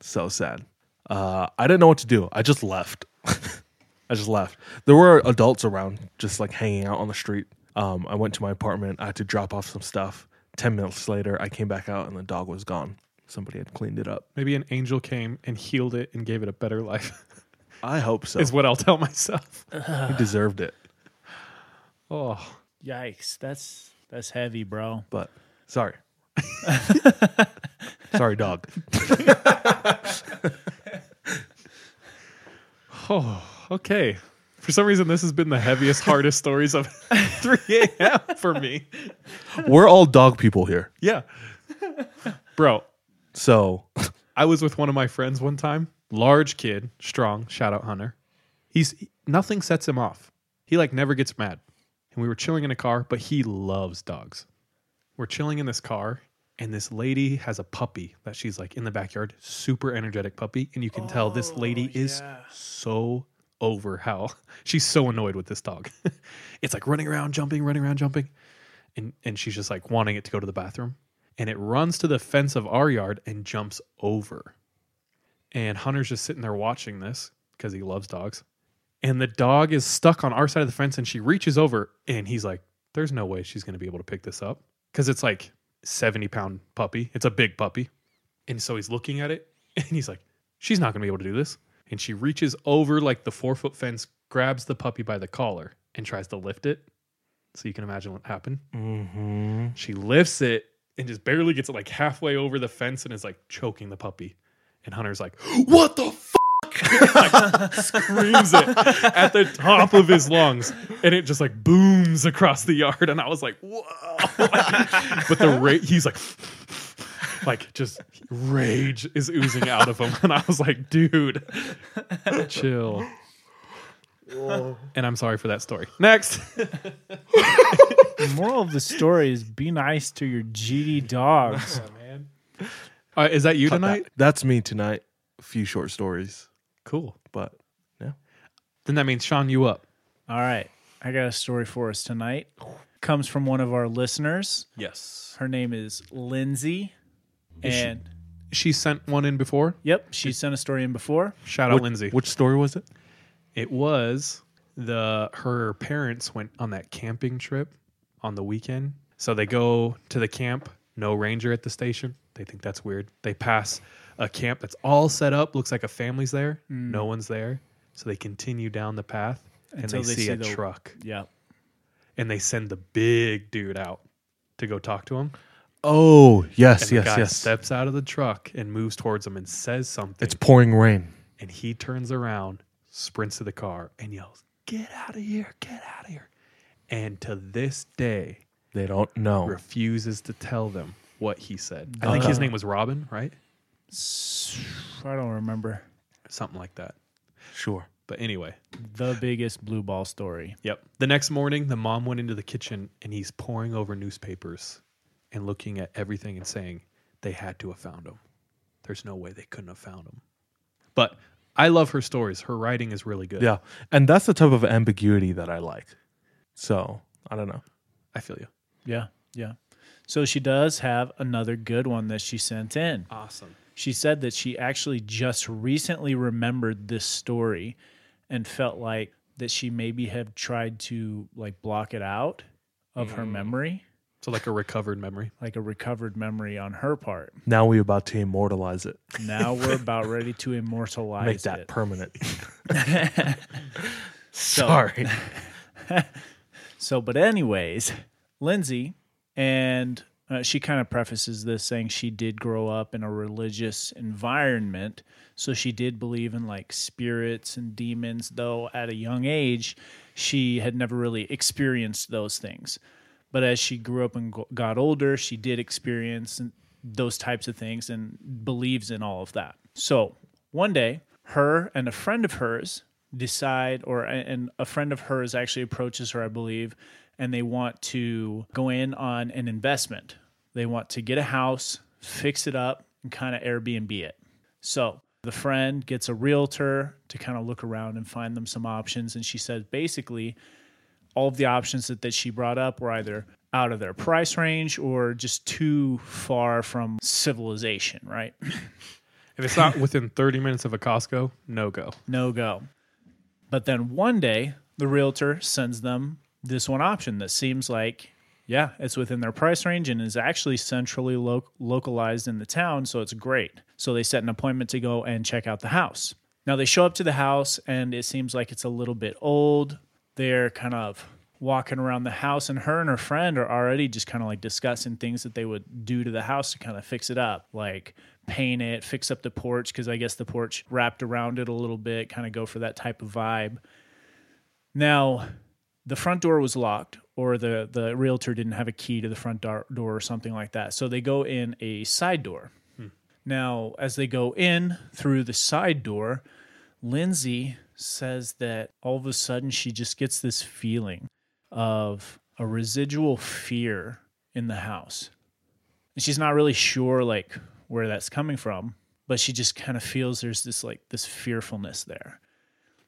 So sad. Uh, I didn't know what to do. I just left. I just left. There were adults around, just like hanging out on the street. Um, I went to my apartment. I had to drop off some stuff. Ten minutes later, I came back out and the dog was gone. Somebody had cleaned it up. Maybe an angel came and healed it and gave it a better life. I hope so. is what I'll tell myself. he deserved it. Oh, Yikes, that's that's heavy, bro. But sorry. sorry, dog. oh, okay. For some reason, this has been the heaviest, hardest stories of 3 a.m. for me. We're all dog people here. Yeah. Bro, So I was with one of my friends one time. Large kid, strong. Shout out Hunter. He's nothing sets him off. He like never gets mad. And we were chilling in a car, but he loves dogs. We're chilling in this car, and this lady has a puppy that she's like in the backyard, super energetic puppy, and you can tell this lady oh, is so over how she's so annoyed with this dog. it's like running around, jumping, running around, jumping, and and she's just like wanting it to go to the bathroom and it runs to the fence of our yard and jumps over. And Hunter's just sitting there watching this because he loves dogs. And the dog is stuck on our side of the fence and she reaches over and he's like, There's no way she's going to be able to pick this up because it's like 70 pound puppy. It's a big puppy. And so he's looking at it and he's like, She's not going to be able to do this. And she reaches over like the four foot fence, grabs the puppy by the collar and tries to lift it. So you can imagine what happened. mm-hmm. She lifts it and just barely gets it like halfway over the fence and is like choking the puppy. And Hunter's like, What the fuck? like, screams it at the top of his lungs. And it just like booms across the yard. And I was like, Whoa. but the rate, he's like, like just rage is oozing out of him. And I was like, Dude, chill. And I'm sorry for that story. Next. The moral of the story is be nice to your GD dogs. man. Uh, is that you tonight? That's me tonight. A few short stories, Cool. but yeah. Then that means Sean, you up. All right, I got a story for us tonight. Comes from one of our listeners. Yes. Her name is Lindsay, and She sent one in before. yep, she sent a story in before. Shout out Which- Lindsay. Which story was it? It was the her parents went on that camping trip on the weekend. So they go to the camp, no ranger at the station. They think that's weird. They pass a camp that's all set up, looks like a family's there. Mm. No one's there. So they continue down the path and Until they, they see, see a the- truck Yep. and they send the big dude out to go talk to him. Oh yes, And the yes, guy yes. steps out of the truck and moves towards him and says something. It's pouring rain. and he turns around, sprints to the car, and yells, "Get out of here! Get out of here!" And to this day, They don't know. refuses to tell them what he said. I think his uh-huh. name was Robin, right? I don't remember Something like that. Sure. But anyway, the biggest blue ball story. yep. The next morning, the mom went into the kitchen and he's poring over newspapers and looking at everything and saying they had to have found him. There's no way they couldn't have found him. But I love her stories. Her writing is really good. Yeah, and that's the type of ambiguity that I like. So I don't know. I feel you. Yeah, yeah. So she does have another good one that she sent in. Awesome. She said that she actually just recently remembered this story and felt like that she maybe have tried to like block it out of her mm. memory, So like a recovered memory. like a recovered memory on her part. Now we're about to immortalize it. Now we're about ready to immortalize it. Make that it. permanent. So- Sorry. So, but anyways, Lindsay, and uh, she kind of prefaces this saying she did grow up in a religious environment. So she did believe in like spirits and demons, though at a young age, she had never really experienced those things. But as she grew up and got older, she did experience those types of things and believes in all of that. So one day, her and a friend of hers decide, or and a friend of hers actually approaches her, I believe, and they want to go in on an investment. They want to get a house, fix it up, and kind of Airbnb it. So the friend gets a realtor to kind of look around and find them some options. And she said basically, all of the options that, that she brought up were either out of their price range or just too far from civilization, right? If it's not within 30 minutes of a Costco, no go. no go. But then one day, the realtor sends them this one option that seems like, yeah, it's within their price range and is actually centrally lo- localized in the town. So it's great. So they set an appointment to go and check out the house. Now they show up to the house and it seems like it's a little bit old. They're kind of walking around the house and her and her friend are already just kind of like discussing things that they would do to the house to kind of fix it up, like paint it, fix up the porch because I guess the porch wrapped around it a little bit, kind of go for that type of vibe. Now, the front door was locked or the the realtor didn't have a key to the front door, door or something like that. So they go in a side door. Hmm. Now, as they go in through the side door, Lindsay says that all of a sudden she just gets this feeling of a residual fear in the house. And she's not really sure like where that's coming from, but she just kind of feels there's this like this fearfulness there.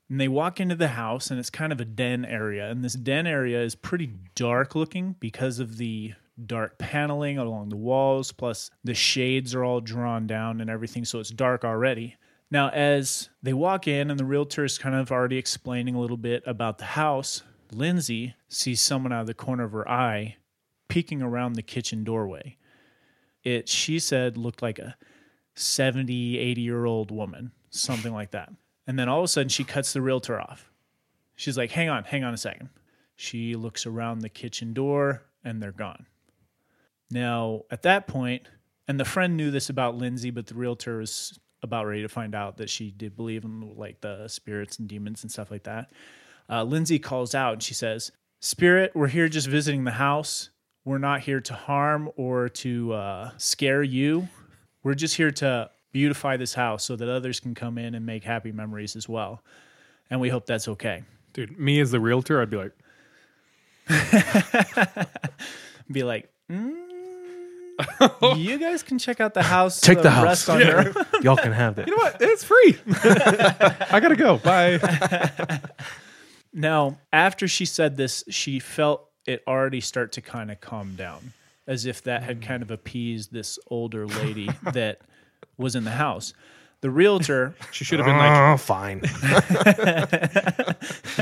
And they walk into the house and it's kind of a den area. And this den area is pretty dark looking because of the dark paneling along the walls, plus the shades are all drawn down and everything. So it's dark already. Now, as they walk in and the realtor is kind of already explaining a little bit about the house, Lindsay sees someone out of the corner of her eye peeking around the kitchen doorway. It, she said, looked like a 70, 80 year old woman, something like that. And then all of a sudden, she cuts the realtor off. She's like, hang on, hang on a second. She looks around the kitchen door and they're gone. Now, at that point, and the friend knew this about Lindsay, but the realtor was about ready to find out that she did believe in like the spirits and demons and stuff like that. Uh, Lindsay calls out and she says, Spirit, we're here just visiting the house. We're not here to harm or to uh, scare you. We're just here to beautify this house so that others can come in and make happy memories as well. And we hope that's okay. Dude, me as the realtor, I'd be like, Be like, mm, you guys can check out the house. Take uh, the house. rest on own." Y'all can have that. you know what? It's free. I gotta go. Bye. Now, after she said this, she felt it already start to kind of calm down, as if that had kind of appeased this older lady that was in the house. The realtor, She should have been like, Oh, fine. she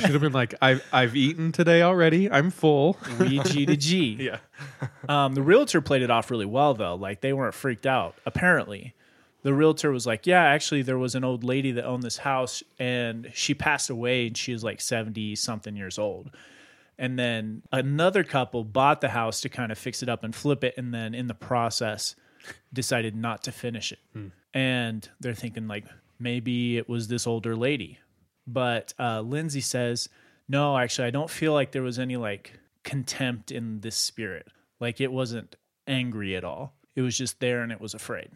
should have been like, I've I've eaten today already. I'm full. we G to G. Yeah. Um, the realtor played it off really well, though. Like they weren't freaked out. Apparently, the realtor was like, "Yeah, actually, there was an old lady that owned this house, and she passed away, and she was like seventy something years old." And then another couple bought the house to kind of fix it up and flip it, and then in the process, decided not to finish it. And they're thinking like maybe it was this older lady, but uh, Lindsay says, "No, actually, I don't feel like there was any like contempt in this spirit. Like it wasn't angry at all. It was just there and it was afraid.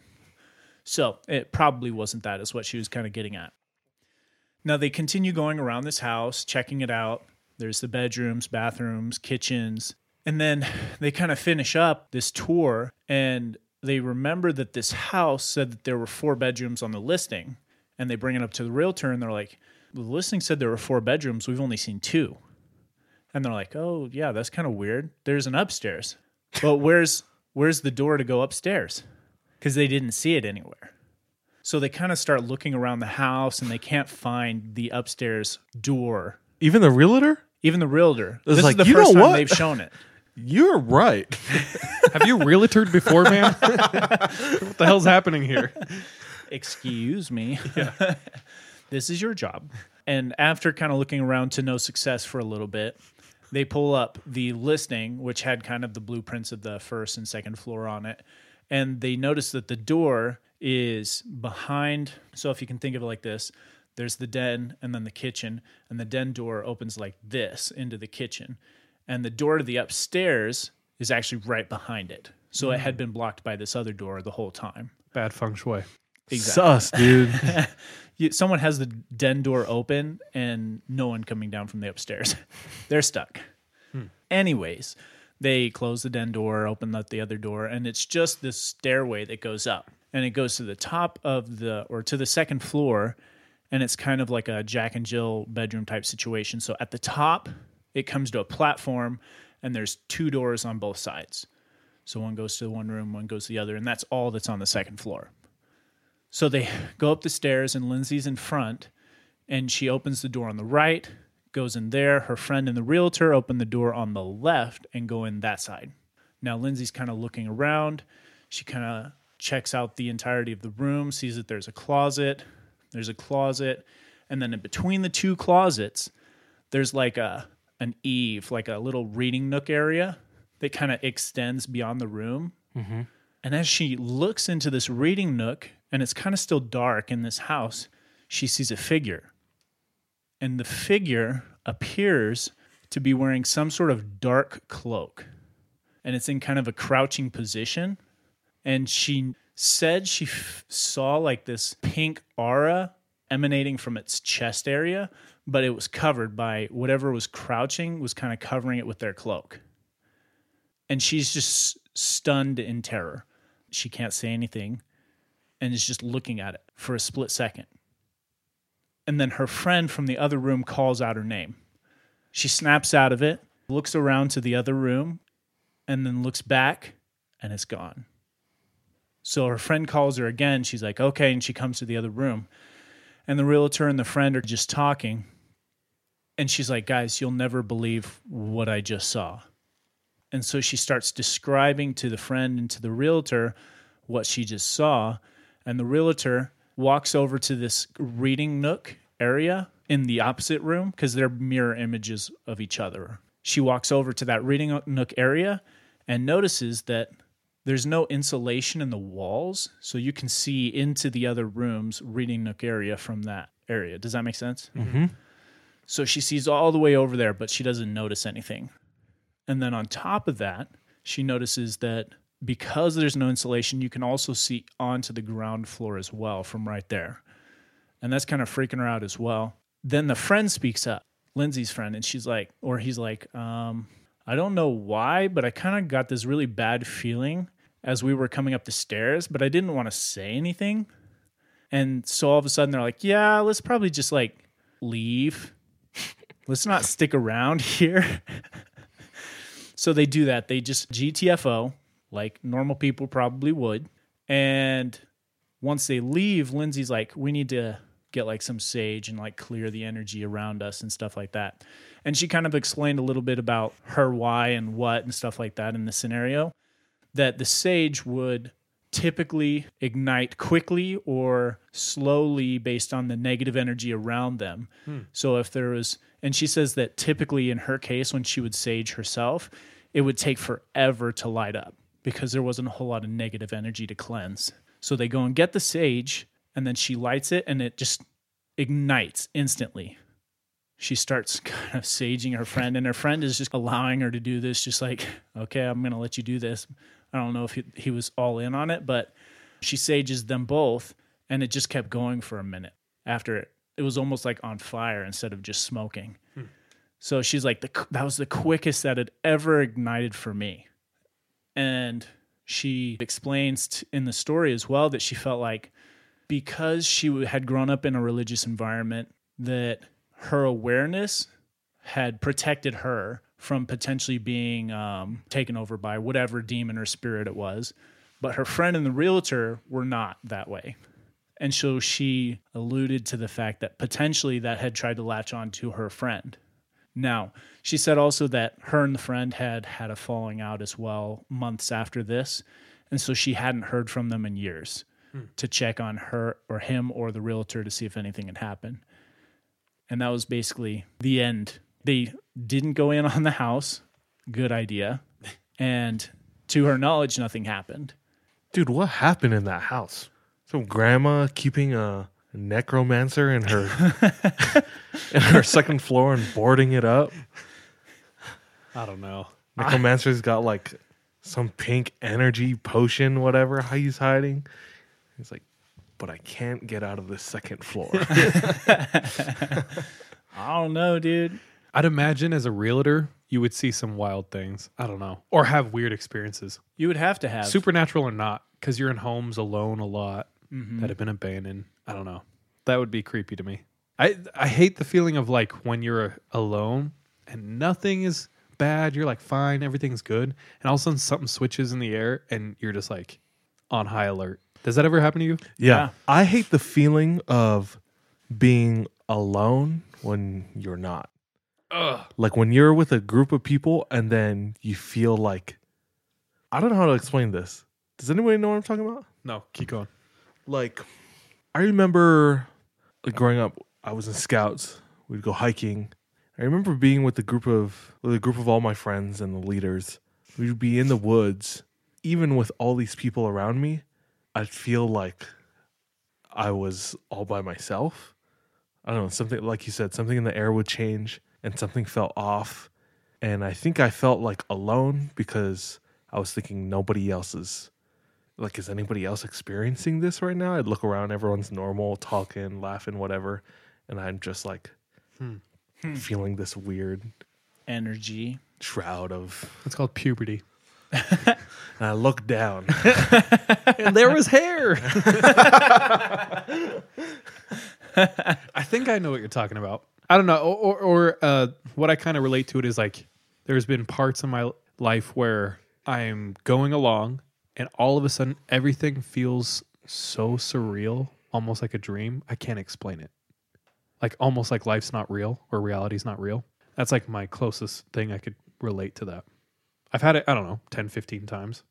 So it probably wasn't that, is what she was kind of getting at. Now they continue going around this house, checking it out. There's the bedrooms, bathrooms, kitchens. And then they kind of finish up this tour and they remember that this house said that there were four bedrooms on the listing. And they bring it up to the realtor and they're like, the listing said there were four bedrooms. We've only seen two. And they're like, "Oh, yeah, that's kind of weird. There's an upstairs." But where's where's the door to go upstairs? Cuz they didn't see it anywhere. So they kind of start looking around the house and they can't find the upstairs door. Even the realtor? Even the realtor. This like, is the first time what?" they've shown it. You're right. Have you realtored before, man? what the hell's happening here? Excuse me. Yeah. this is your job. And after kind of looking around to no success for a little bit, they pull up the listing, which had kind of the blueprints of the first and second floor on it. And they notice that the door is behind. So if you can think of it like this, there's the den and then the kitchen, and the den door opens like this into the kitchen. And the door to the upstairs is actually right behind it. So it had been blocked by this other door the whole time. Bad feng shui. Sus, dude. you, someone has the den door open and no one coming down from the upstairs. They're stuck. Hmm. Anyways, they close the den door, open up the other door, and it's just this stairway that goes up. And it goes to the top of the, or to the second floor, and it's kind of like a Jack and Jill bedroom type situation. So at the top, it comes to a platform, and there's two doors on both sides. So one goes to one room, one goes to the other, and that's all that's on the second floor. So they go up the stairs, and Lindsay's in front, and she opens the door on the right, goes in there. Her friend and the realtor open the door on the left and go in that side. Now, Lindsay's kind of looking around. She kind of checks out the entirety of the room, sees that there's a closet, There's a closet, and then in between the two closets, there's like a an eave, like a little reading nook area that kind of extends beyond the room. Mm-hmm. And as she looks into this reading nook, and it's kind of still dark in this house, she sees a figure. And the figure appears to be wearing some sort of dark cloak. And it's in kind of a crouching position. And she said she f- saw like this pink aura emanating from its chest area, but it was covered by whatever was crouching, was kind of covering it with their cloak and she's just stunned in terror. She can't say anything and is just looking at it for a split second. And then her friend from the other room calls out her name. She snaps out of it, looks around to the other room, and then looks back and it's gone. So her friend calls her again. She's like, okay. And she comes to the other room. And the realtor and the friend are just talking. And she's like, guys, you'll never believe what I just saw. And so she starts describing to the friend and to the realtor what she just saw. And the realtor walks over to this reading nook area in the opposite room because they're mirror images of each other. She walks over to that reading nook area and notices that there's no insulation in the walls. So you can see into the other room's reading nook area from that area. Does that make sense? Mm-hmm. So she sees all the way over there, but she doesn't notice anything. And then on top of that, she notices that because there's no insulation, you can also see onto the ground floor as well from right there. And that's kind of freaking her out as well. Then the friend speaks up, Lindsay's friend, and she's like, or he's like, um, I don't know why, but I kind of got this really bad feeling as we were coming up the stairs, but I didn't want to say anything. And so all of a sudden they're like, yeah, let's probably just like leave. Let's not stick around here. So they do that. They just GTFO like normal people probably would. And once they leave, Lindsay's like, we need to get like some sage and like clear the energy around us and stuff like that. And she kind of explained a little bit about her why and what and stuff like that in the scenario that the sage would typically ignite quickly or slowly based on the negative energy around them. Hmm. So if there was, and she says that typically in her case, when she would sage herself, it would take forever to light up because there wasn't a whole lot of negative energy to cleanse. So they go and get the sage, and then she lights it, and it just ignites instantly. She starts kind of saging her friend, and her friend is just allowing her to do this, just like, okay, I'm going to let you do this. I don't know if he, he was all in on it, but she sages them both, and it just kept going for a minute after it. It was almost like on fire instead of just smoking. So she's like, the, that was the quickest that had ever ignited for me. And she explains t- in the story as well that she felt like because she w- had grown up in a religious environment, that her awareness had protected her from potentially being um, taken over by whatever demon or spirit it was. But her friend and the realtor were not that way. And so she alluded to the fact that potentially that had tried to latch on to her friend. Now, she said also that her and the friend had had a falling out as well months after this. And so she hadn't heard from them in years hmm. to check on her or him or the realtor to see if anything had happened. And that was basically the end. They didn't go in on the house. Good idea. And to her knowledge, nothing happened. Dude, what happened in that house? Some grandma keeping a necromancer in her in her second floor and boarding it up. I don't know. Necromancer's got like some pink energy potion, whatever how he's hiding. He's like, but I can't get out of the second floor. I don't know, dude. I'd imagine as a realtor, you would see some wild things. I don't know. Or have weird experiences. You would have to have Supernatural or not, because you're in homes alone a lot Mm-hmm. that have been abandoned. I don't know. That would be creepy to me. I I hate the feeling of like when you're alone and nothing is bad. You're like fine, everything's good, and all of a sudden something switches in the air and you're just like on high alert. Does that ever happen to you? Yeah. Yeah. I hate the feeling of being alone when you're not. Ugh. Like when you're with a group of people and then you feel like I don't know how to explain this. Does anybody know what I'm talking about? No, keep going. Like I remember like growing up, I was in scouts. We'd go hiking. I remember being with a group of with a group of all my friends and the leaders. We'd be in the woods. Even with all these people around me, I'd feel like I was all by myself. I don't know, something like you said, something in the air would change and something felt off. And I think I felt like alone because I was thinking nobody else is like is anybody else experiencing this right now? I'd look around, everyone's normal, talking, laughing, whatever, and I'm just like feeling this weird Energy. shroud of It's called puberty. and I look down. and there was hair. I think I know what you're talking about. I don't know, or or, or uh, what I kind of relate to it is like there's been parts of my life where I'm going along, and all of a sudden everything feels so surreal, almost like a dream. I can't explain it. Like almost like life's not real or reality's not real. That's like my closest thing I could relate to that. I've had it, I don't know, 10, 15 times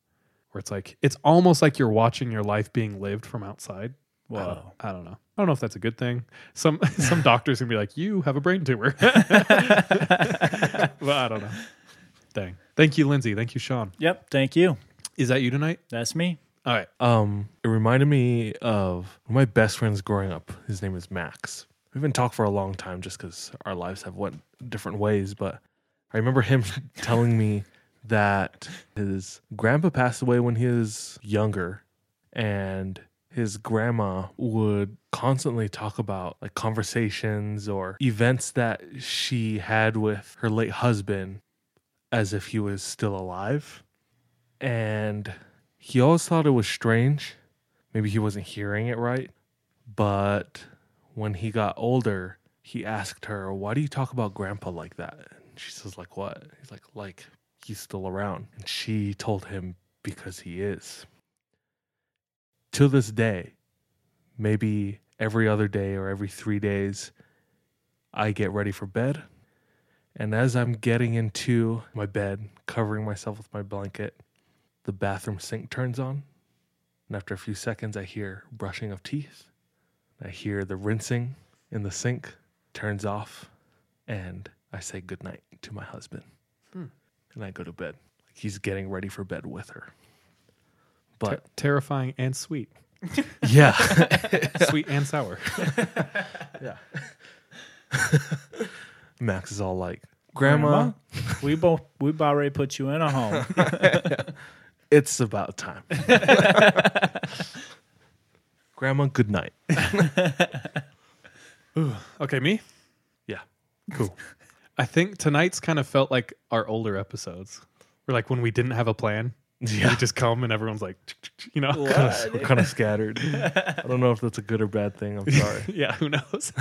where it's like, it's almost like you're watching your life being lived from outside. I don't, oh. I don't know. I don't know if that's a good thing. Some some doctors can be like, you have a brain tumor. well, I don't know. Dang. Thank you, Lindsay. Thank you, Sean. Yep. Thank you. Is that you tonight? That's me. All right. Um, it reminded me of one of my best friends growing up. His name is Max. We've been talking for a long time just because our lives have went different ways. But I remember him telling me that his grandpa passed away when he was younger, and his grandma would constantly talk about like conversations or events that she had with her late husband as if he was still alive. And he always thought it was strange. Maybe he wasn't hearing it right. But when he got older, he asked her, Why do you talk about grandpa like that? And she says, Like what? He's like, Like he's still around. And she told him, Because he is. To this day, maybe every other day or every three days, I get ready for bed. And as I'm getting into my bed, covering myself with my blanket, the bathroom sink turns on. And after a few seconds, I hear brushing of teeth. I hear the rinsing in the sink turns off. And I say goodnight to my husband. Hmm. And I go to bed. Like he's getting ready for bed with her. Ter- But terrifying and sweet. yeah. sweet and sour. yeah. Max is all like, Grandma, we both we've already put you in a home. It's about time. Grandma, good night. Okay, me? Yeah. Cool. I think tonight's kind of felt like our older episodes. Where like when we didn't have a plan. Yeah. We just come and everyone's like, you know? We're kind of scattered. I don't know if that's a good or bad thing. I'm sorry. yeah, who knows?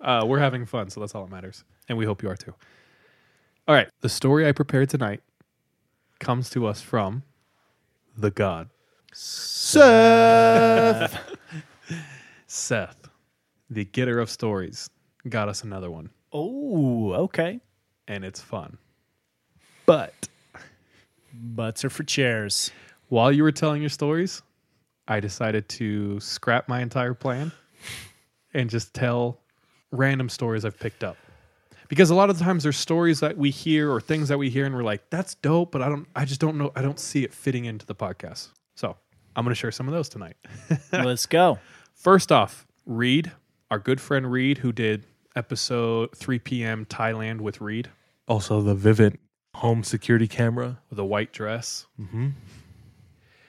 uh, we're having fun, so that's all that matters. And we hope you are too. All right. The story I prepared tonight comes to us from the God. Seth. Seth, the getter of stories, got us another one, oh, okay. and it's fun. But Butts are for chairs. while you were telling your stories, I decided to scrap my entire plan and just tell random stories I've picked up. Because a lot of the times there's stories that we hear or things that we hear and we're like, that's dope, but I don't I just don't know I don't see it fitting into the podcast. So I'm gonna share some of those tonight. Let's go. First off, Reed, our good friend Reed, who did episode 3 p.m. Thailand with Reed Also, the Vivint home security camera. with a white dress. Mm-hmm.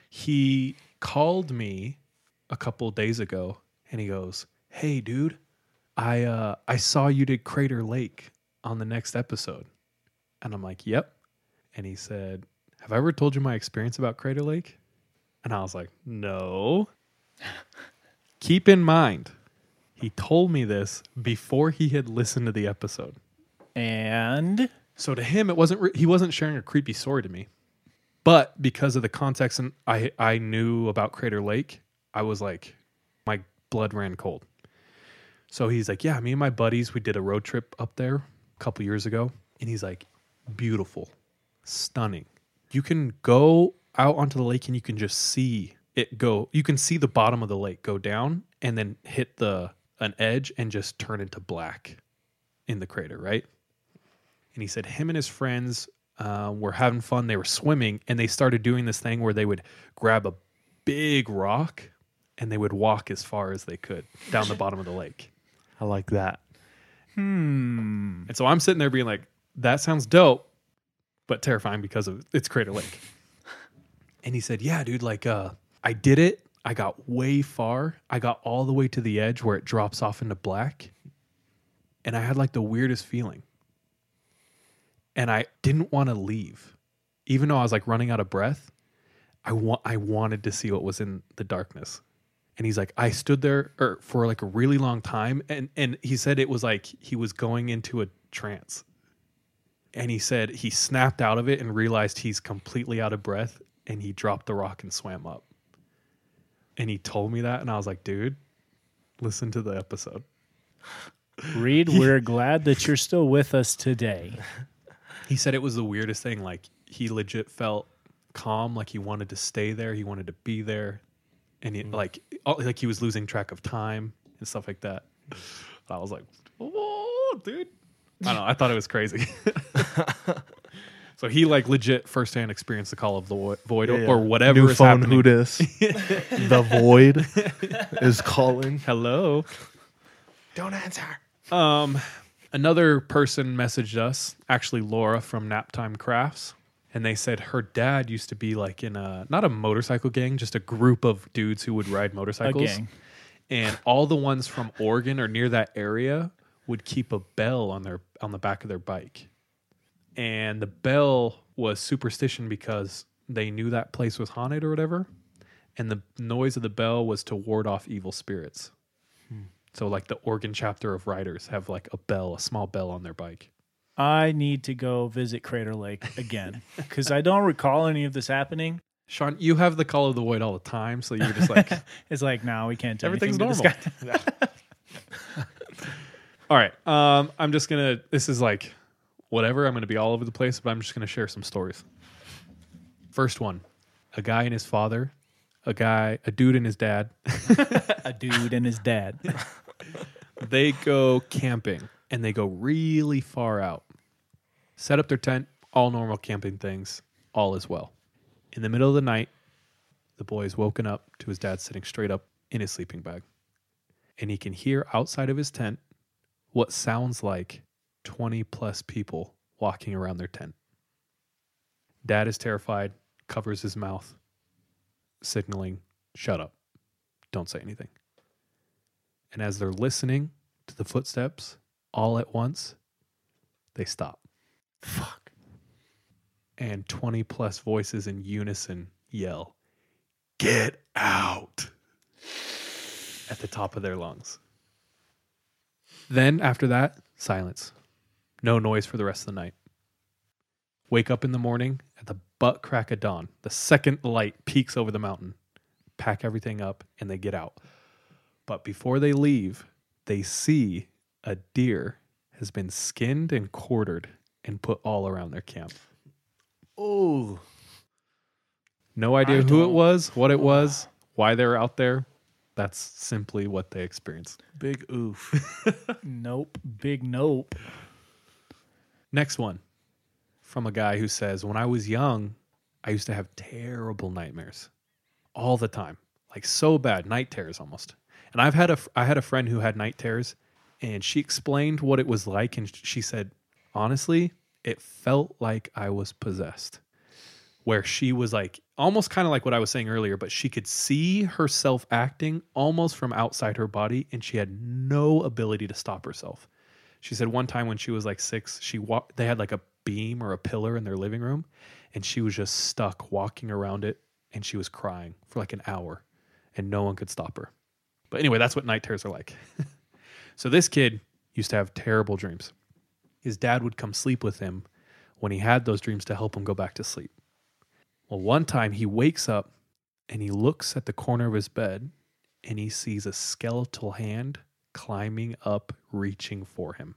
he called me a couple days ago and he goes, "Hey dude, I uh I saw you did Crater Lake on the next episode." And I'm like, "Yep." And he said, "Have I ever told you my experience about Crater Lake?" And I was like, "No." Keep in mind, he told me this before he had listened to the episode. And So to him, it wasn't re- he wasn't sharing a creepy story to me, but because of the context and I I knew about Crater Lake, I was like, my blood ran cold. So he's like, yeah, me and my buddies, we did a road trip up there a couple years ago, and he's like, beautiful, stunning. You can go out onto the lake and you can just see it go. You can see the bottom of the lake go down, and then hit the an edge and just turn into black in the crater, right? And he said him and his friends uh, were having fun. They were swimming, and they started doing this thing where they would grab a big rock and they would walk as far as they could down the bottom of the lake. I like that. Hmm. And so I'm sitting there being like, that sounds dope, but terrifying because of it's Crater Lake. and he said, Yeah, dude, like uh I did it. I got way far. I got all the way to the edge where it drops off into black. And I had like the weirdest feeling. And I didn't want to leave. Even though I was like running out of breath, I want I wanted to see what was in the darkness. And he's like, I stood there er, for like a really long time, and and he said it was like he was going into a trance. And he said he snapped out of it and realized he's completely out of breath, and he dropped the rock and swam up. And he told me that, and I was like, dude, listen to the episode. Reed, we're glad that you're still with us today. He said it was the weirdest thing. Like he legit felt calm, like he wanted to stay there, he wanted to be there, and he, like all- like he was losing track of time and stuff like that. I was like, "Oh, dude!" I don't know. I thought it was crazy. so he like legit firsthand experienced the call of the vo- void or, or whatever New is phone happening. who dis. the void is calling. Hello. Don't answer. Um, another person messaged us, actually Laura from Naptime Crafts, and they said her dad used to be like in a not a motorcycle gang, just a group of dudes who would ride motorcycles. gang. And all the ones from Oregon or near that area would keep a bell on their on the back of their bike. And the bell was superstition because they knew that place was haunted or whatever. And the noise of the bell was to ward off evil spirits. Hmm. So like the Oregon chapter of riders have like a bell, a small bell on their bike. I need to go visit Crater Lake again because I don't recall any of this happening. Sean, you have the call of the void all the time, so you're just like It's like, no, we can't do everything's normal. to this guy. all right. Um, I'm just gonna this is like whatever. I'm gonna be all over the place, but I'm just gonna share some stories. First one. A guy and his father, a guy, a dude and his dad. A dude and his dad. they go camping and they go really far out. Set up their tent, all normal camping things, all is well. In the middle of the night, the boy is woken up to his dad sitting straight up in his sleeping bag. And he can hear outside of his tent what sounds like 20 plus people walking around their tent. Dad is terrified, covers his mouth, signaling, shut up, don't say anything. And as they're listening to the footsteps all at once, they stop. Fuck. And 20 plus voices in unison yell, Get out! at the top of their lungs. Then, after that, silence. No noise for the rest of the night. Wake up in the morning at the butt crack of dawn. The second light peaks over the mountain. Pack everything up and they get out. But before they leave, they see a deer has been skinned and quartered and put all around their camp. Oh, No idea who it was, what it was, why they're out there. That's simply what they experienced. big oof. nope. Big nope. Next one from a guy who says, When I was young, I used to have terrible nightmares all the time, like so bad, night terrors almost. And I've had a I had a friend who had night terrors, and she explained what it was like, and she said, honestly, it felt like I was possessed. Where she was like almost kind of like what I was saying earlier, but she could see herself acting almost from outside her body, and she had no ability to stop herself. She said one time when she was like six, she wa- they had like a beam or a pillar in their living room, and she was just stuck walking around it, and she was crying for like an hour, and no one could stop her. But anyway, that's what night terrors are like. so this kid used to have terrible dreams. His dad would come sleep with him when he had those dreams to help him go back to sleep. Well, one time he wakes up and he looks at the corner of his bed and he sees a skeletal hand climbing up, reaching for him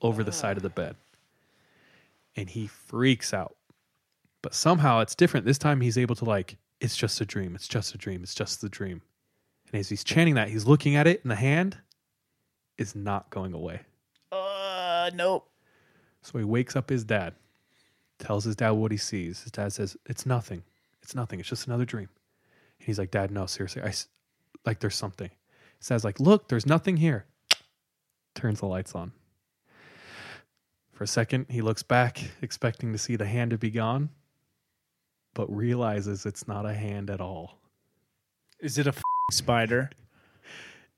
over the side of the bed. And he freaks out. But somehow it's different. This time he's able to, like, it's just a dream. It's just a dream. It's just the dream. And as he's chanting that, he's looking at it, and the hand is not going away. Uh, nope. So he wakes up his dad, tells his dad what he sees. His dad says, "It's nothing. It's nothing. It's just another dream." And he's like, "Dad, no, seriously. I, like there's something." His dad's like, "Look, there's nothing here." Turns the lights on. For a second, he looks back, expecting to see the hand to be gone, but realizes it's not a hand at all. Is it a f- spider?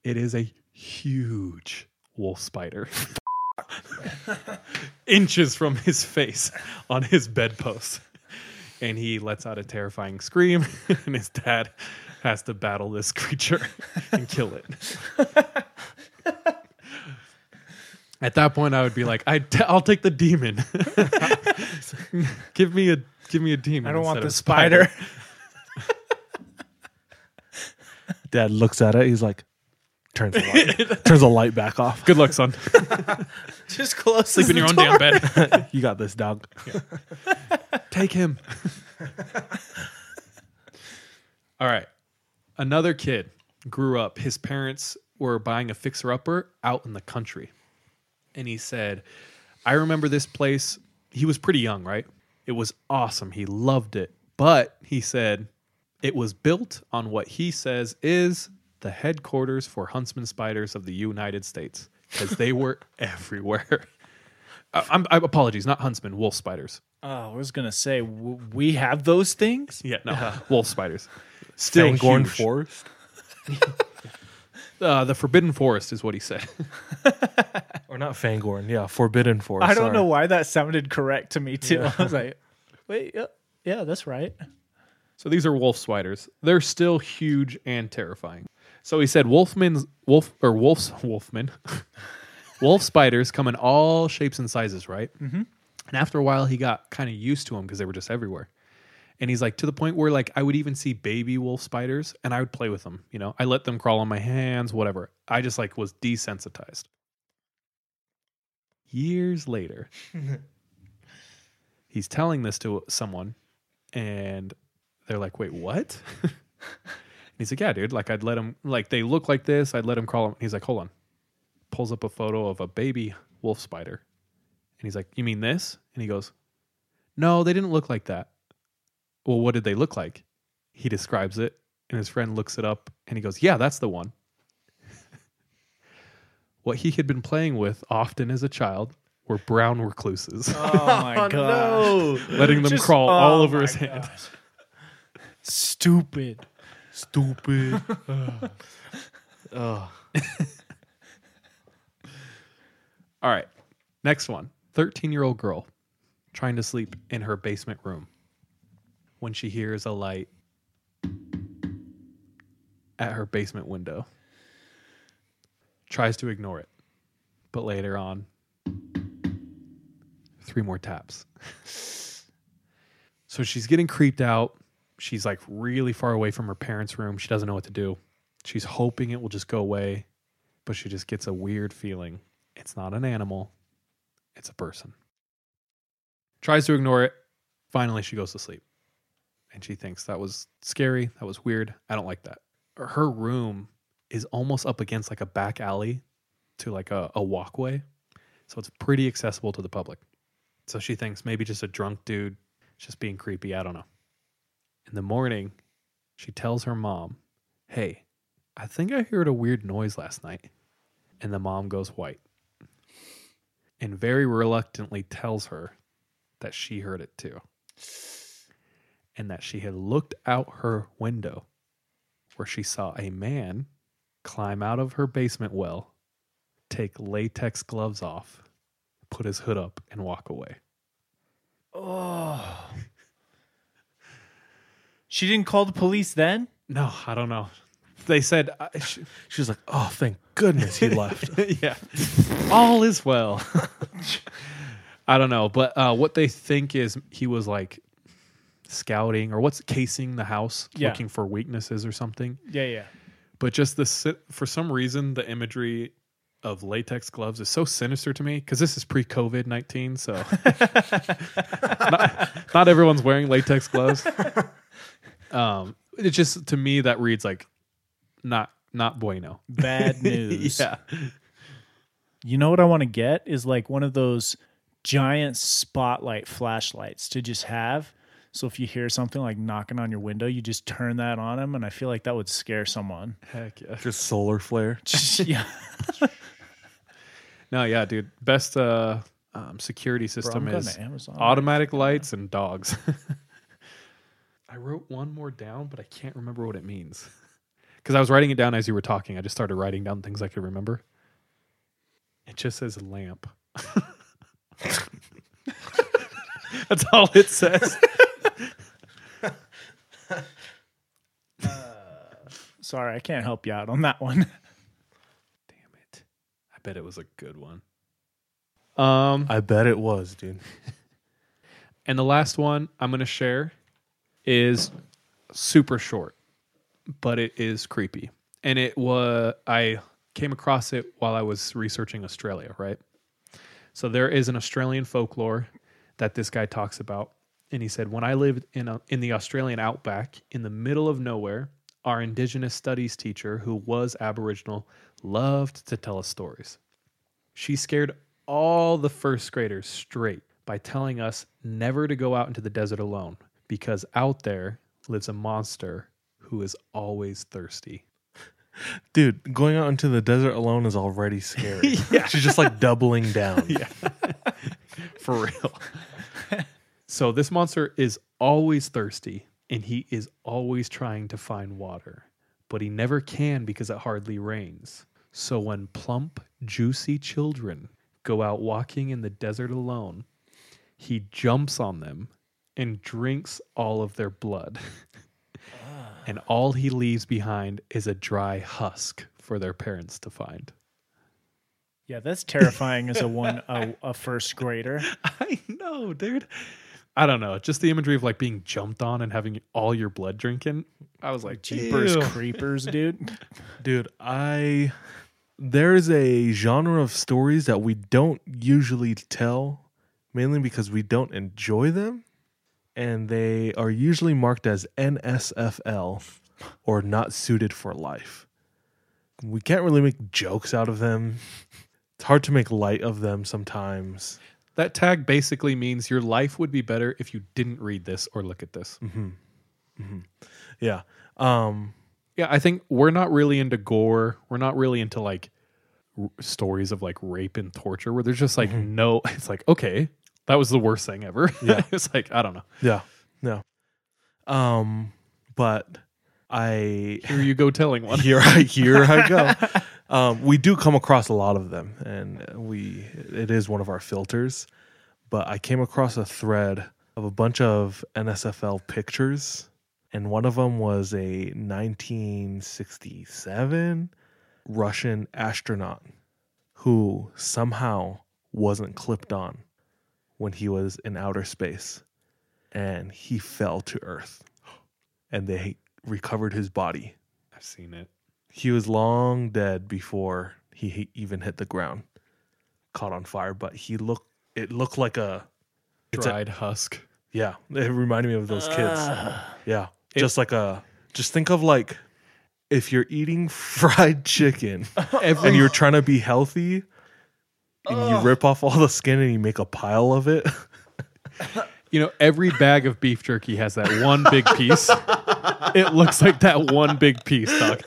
It is a huge wolf spider. Inches from his face on his bedpost. And he lets out a terrifying scream, and his dad has to battle this creature and kill it. At that point, I would be like, I t- I'll take the demon. give me a give me a demon. I don't want the of spider. Dad looks at it. He's like, turns the light, turns the light back off. Good luck, son. Just close. Sleep in your own damn bed. You got this, dog. Take him. All right. Another kid grew up. His parents were buying a fixer upper out in the country. And he said, I remember this place. He was pretty young, right? It was awesome. He loved it. But he said it was built on what he says is the headquarters for huntsman spiders of the United States because they were everywhere. Uh, I'm, I apologies, not huntsman, wolf spiders. Oh, I was gonna say w- we have those things. Yeah, no, wolf spiders. Still Fangorn huge. Forest. Uh, the Forbidden Forest is what he said. Or not Fangorn. Yeah, Forbidden Forest. I don't sorry. know why that sounded correct to me too. I was like, wait, yeah, yeah, that's right. So these are wolf spiders. They're still huge and terrifying. So he said wolfman's wolf or wolf's wolfman. wolf spiders come in all shapes and sizes, right? Mm-hmm. And after a while, he got kind of used to them because they were just everywhere. And he's like to the point where like I would even see baby wolf spiders and I would play with them. You know, I let them crawl on my hands, whatever. I just like was desensitized. Years later, he's telling this to someone, and they're like, "Wait, what?" And he's like, "Yeah, dude. Like I'd let him. Like they look like this. I'd let him crawl." He's like, "Hold on." Pulls up a photo of a baby wolf spider, and he's like, "You mean this?" And he goes, "No, they didn't look like that." Well, what did they look like? He describes it, and his friend looks it up, and he goes, "Yeah, that's the one." what he had been playing with often as a child were brown recluses, Oh my oh, god, letting them Just- crawl oh all over my his hand. gosh. Stupid. Stupid. Ugh. All right. Next one 13 year old girl trying to sleep in her basement room when she hears a light at her basement window. Tries to ignore it, but later on, three more taps. So she's getting creeped out. She's like really far away from her parents' room. She doesn't know what to do. She's hoping it will just go away, but she just gets a weird feeling. It's not an animal, it's a person. Tries to ignore it. Finally, she goes to sleep. And she thinks that was scary. That was weird. I don't like that. Her room is almost up against like a back alley to like a, a walkway. So it's pretty accessible to the public. So she thinks maybe just a drunk dude just being creepy. I don't know. In the morning, she tells her mom, Hey, I think I heard a weird noise last night. And the mom goes white and very reluctantly tells her that she heard it too. And that she had looked out her window where she saw a man climb out of her basement well, take latex gloves off, put his hood up, and walk away. Oh. She didn't call the police then? No, I don't know. They said, uh, sh- She's like, oh, thank goodness he left. yeah, all is well. I don't know, but uh, what they think is he was like scouting or what's casing the house, Yeah. looking for weaknesses or something. Yeah, yeah. But just the si- for some reason the imagery of latex gloves is so sinister to me because this is pre COVID nineteen, so not, not everyone's wearing latex gloves. Um, it just to me that reads like not not bueno. Bad news. yeah. You know what I want to get is like one of those giant spotlight flashlights to just have. So if you hear something like knocking on your window, you just turn that on them, and I feel like that would scare someone. Heck yeah. Just solar flare. yeah, No, yeah, dude. Best uh, um, security system going is Amazon. automatic lights and dogs. I wrote one more down, but I can't remember what it means. Because I was writing it down as you were talking. I just started writing down things I could remember. It just says lamp. That's all it says. Sorry, I can't help you out on that one. Damn it. I bet it was a good one. Um, I bet it was, dude. And the last one I'm going to share is super short, but it is creepy. And it was I came across it while I was researching Australia, right? So there is an Australian folklore that this guy talks about, and he said, "When I lived in a, in the Australian outback, in the middle of nowhere, our Indigenous studies teacher, who was Aboriginal, loved to tell us stories. She scared all the first graders straight by telling us never to go out into the desert alone because out there lives a monster who is always thirsty. Dude, going out into the desert alone is already scary. yeah. She's just like doubling down. Yeah. For real. so this monster is always thirsty and he is always trying to find water, but he never can because it hardly rains. So when plump, juicy children go out walking in the desert alone, he jumps on them and drinks all of their blood. and ah. all he leaves behind is a dry husk for their parents to find. Yeah, that's terrifying as a one a, a first grader. I know, dude. I don't know. Just the imagery of like being jumped on and having all your blood drinking. I was like, Jeepers "Ew." creepers, dude. Dude, I there's a genre of stories that we don't usually tell mainly because we don't enjoy them and they are usually marked as NSFL or not suited for life. We can't really make jokes out of them. It's hard to make light of them sometimes. That tag basically means your life would be better if you didn't read this or look at this. Mm-hmm. Mm-hmm. Yeah. Um Yeah, I think we're not really into gore. We're not really into like r- stories of like rape and torture where there's just like mm-hmm. no, it's like, okay, that was the worst thing ever. Yeah. it's like, I don't know. yeah. No. Um but I Here you go telling one. here I here I go. Um, we do come across a lot of them, and we it is one of our filters. But I came across a thread of a bunch of NSFL pictures, and one of them was a 1967 Russian astronaut who somehow wasn't clipped on when he was in outer space, and he fell to Earth, and they recovered his body I've seen it. he was long dead before he even hit the ground caught on fire but he looked it looked like a It's a- Dried husk. yeah it reminded me of those kids yeah just like a just think of like if you're eating fried chicken and you're trying to be healthy and you rip off all the skin and you make a pile of it You know, every bag of beef jerky has that one big piece. it looks like that one big piece, dog.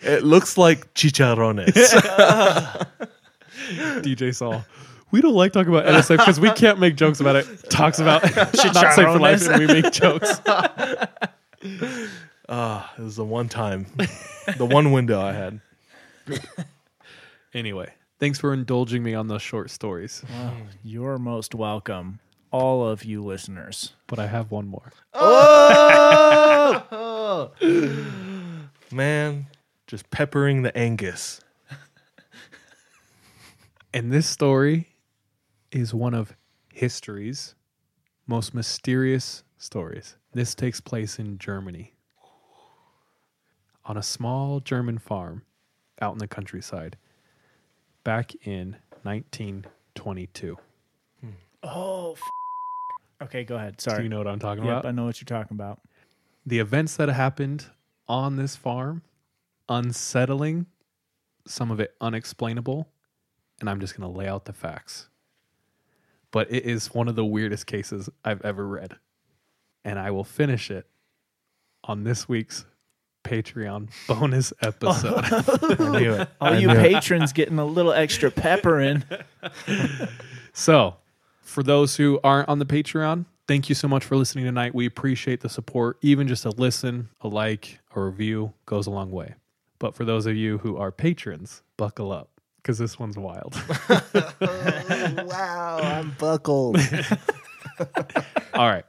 it looks like chicharrones DJ Saul. We don't like talking about NSF because we can't make jokes about it. Talks about not safe for life, and we make jokes. ah it was the one time the one window i had Anyway, thanks for indulging me on those short stories. You're most welcome, all of you listeners. But I have one more. Oh! Man just peppering the angus And this story is one of history's most mysterious stories. This takes place in Germany. On a small German farm out in the countryside back in 1922. Oh, f- okay. Go ahead. Sorry. Do you know what I'm talking Yep, about? I know what you're talking about. the events that happened on this farm, unsettling, some of it unexplainable, and I'm just going to lay out the facts. But it is one of the weirdest cases I've ever read. And I will finish it on this week's Patreon bonus episode. I knew it. All I you knew it. patrons getting a little extra pepper in. So, for those who aren't on the Patreon, thank you so much for listening tonight. We appreciate the support. Even just a listen, a like, a review goes a long way. But for those of you who are patrons, buckle up because this one's wild. Oh, wow, I'm buckled. All right.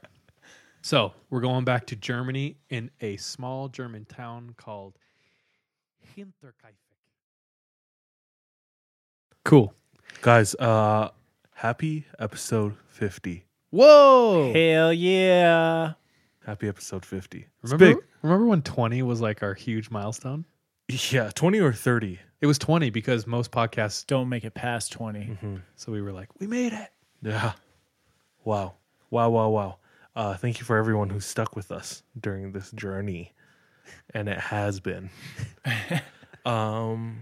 So, we're going back to Germany in a small German town called Hinterkaifeck. Cool. Guys, uh happy episode 50. Whoa. Hell yeah. Happy episode 50. It's Remember, big. remember when 20 was like our huge milestone? Yeah, 20 or 30. It was 20 because most podcasts Don't make it past 20. So we were like, we made it. Yeah. Wow. Wow, wow, wow. Uh, thank you for everyone who stuck with us during this journey. And it has been. um,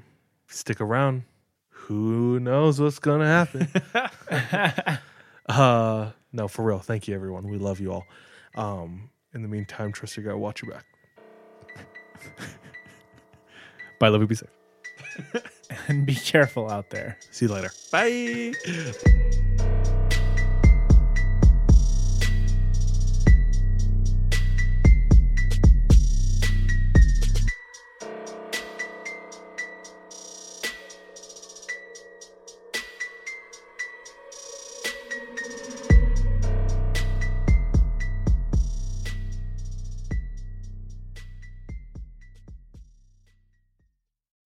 stick around. Who knows what's going to happen? uh, no, for real. Thank you, everyone. We love you all. Um, in the meantime, trust your gut. Watch your back. Bye, love you. Be safe. And be careful out there. See you later. Bye.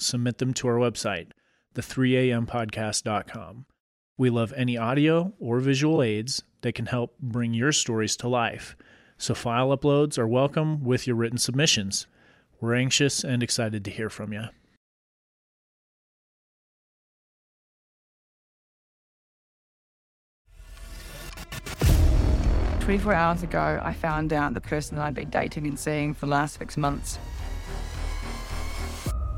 submit them to our website, the3ampodcast.com. We love any audio or visual aids that can help bring your stories to life. So file uploads are welcome with your written submissions. We're anxious and excited to hear from you. 24 hours ago, I found out the person I'd been dating and seeing for the last six months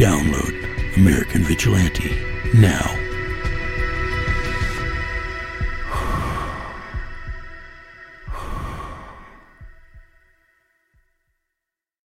Download American Vigilante now.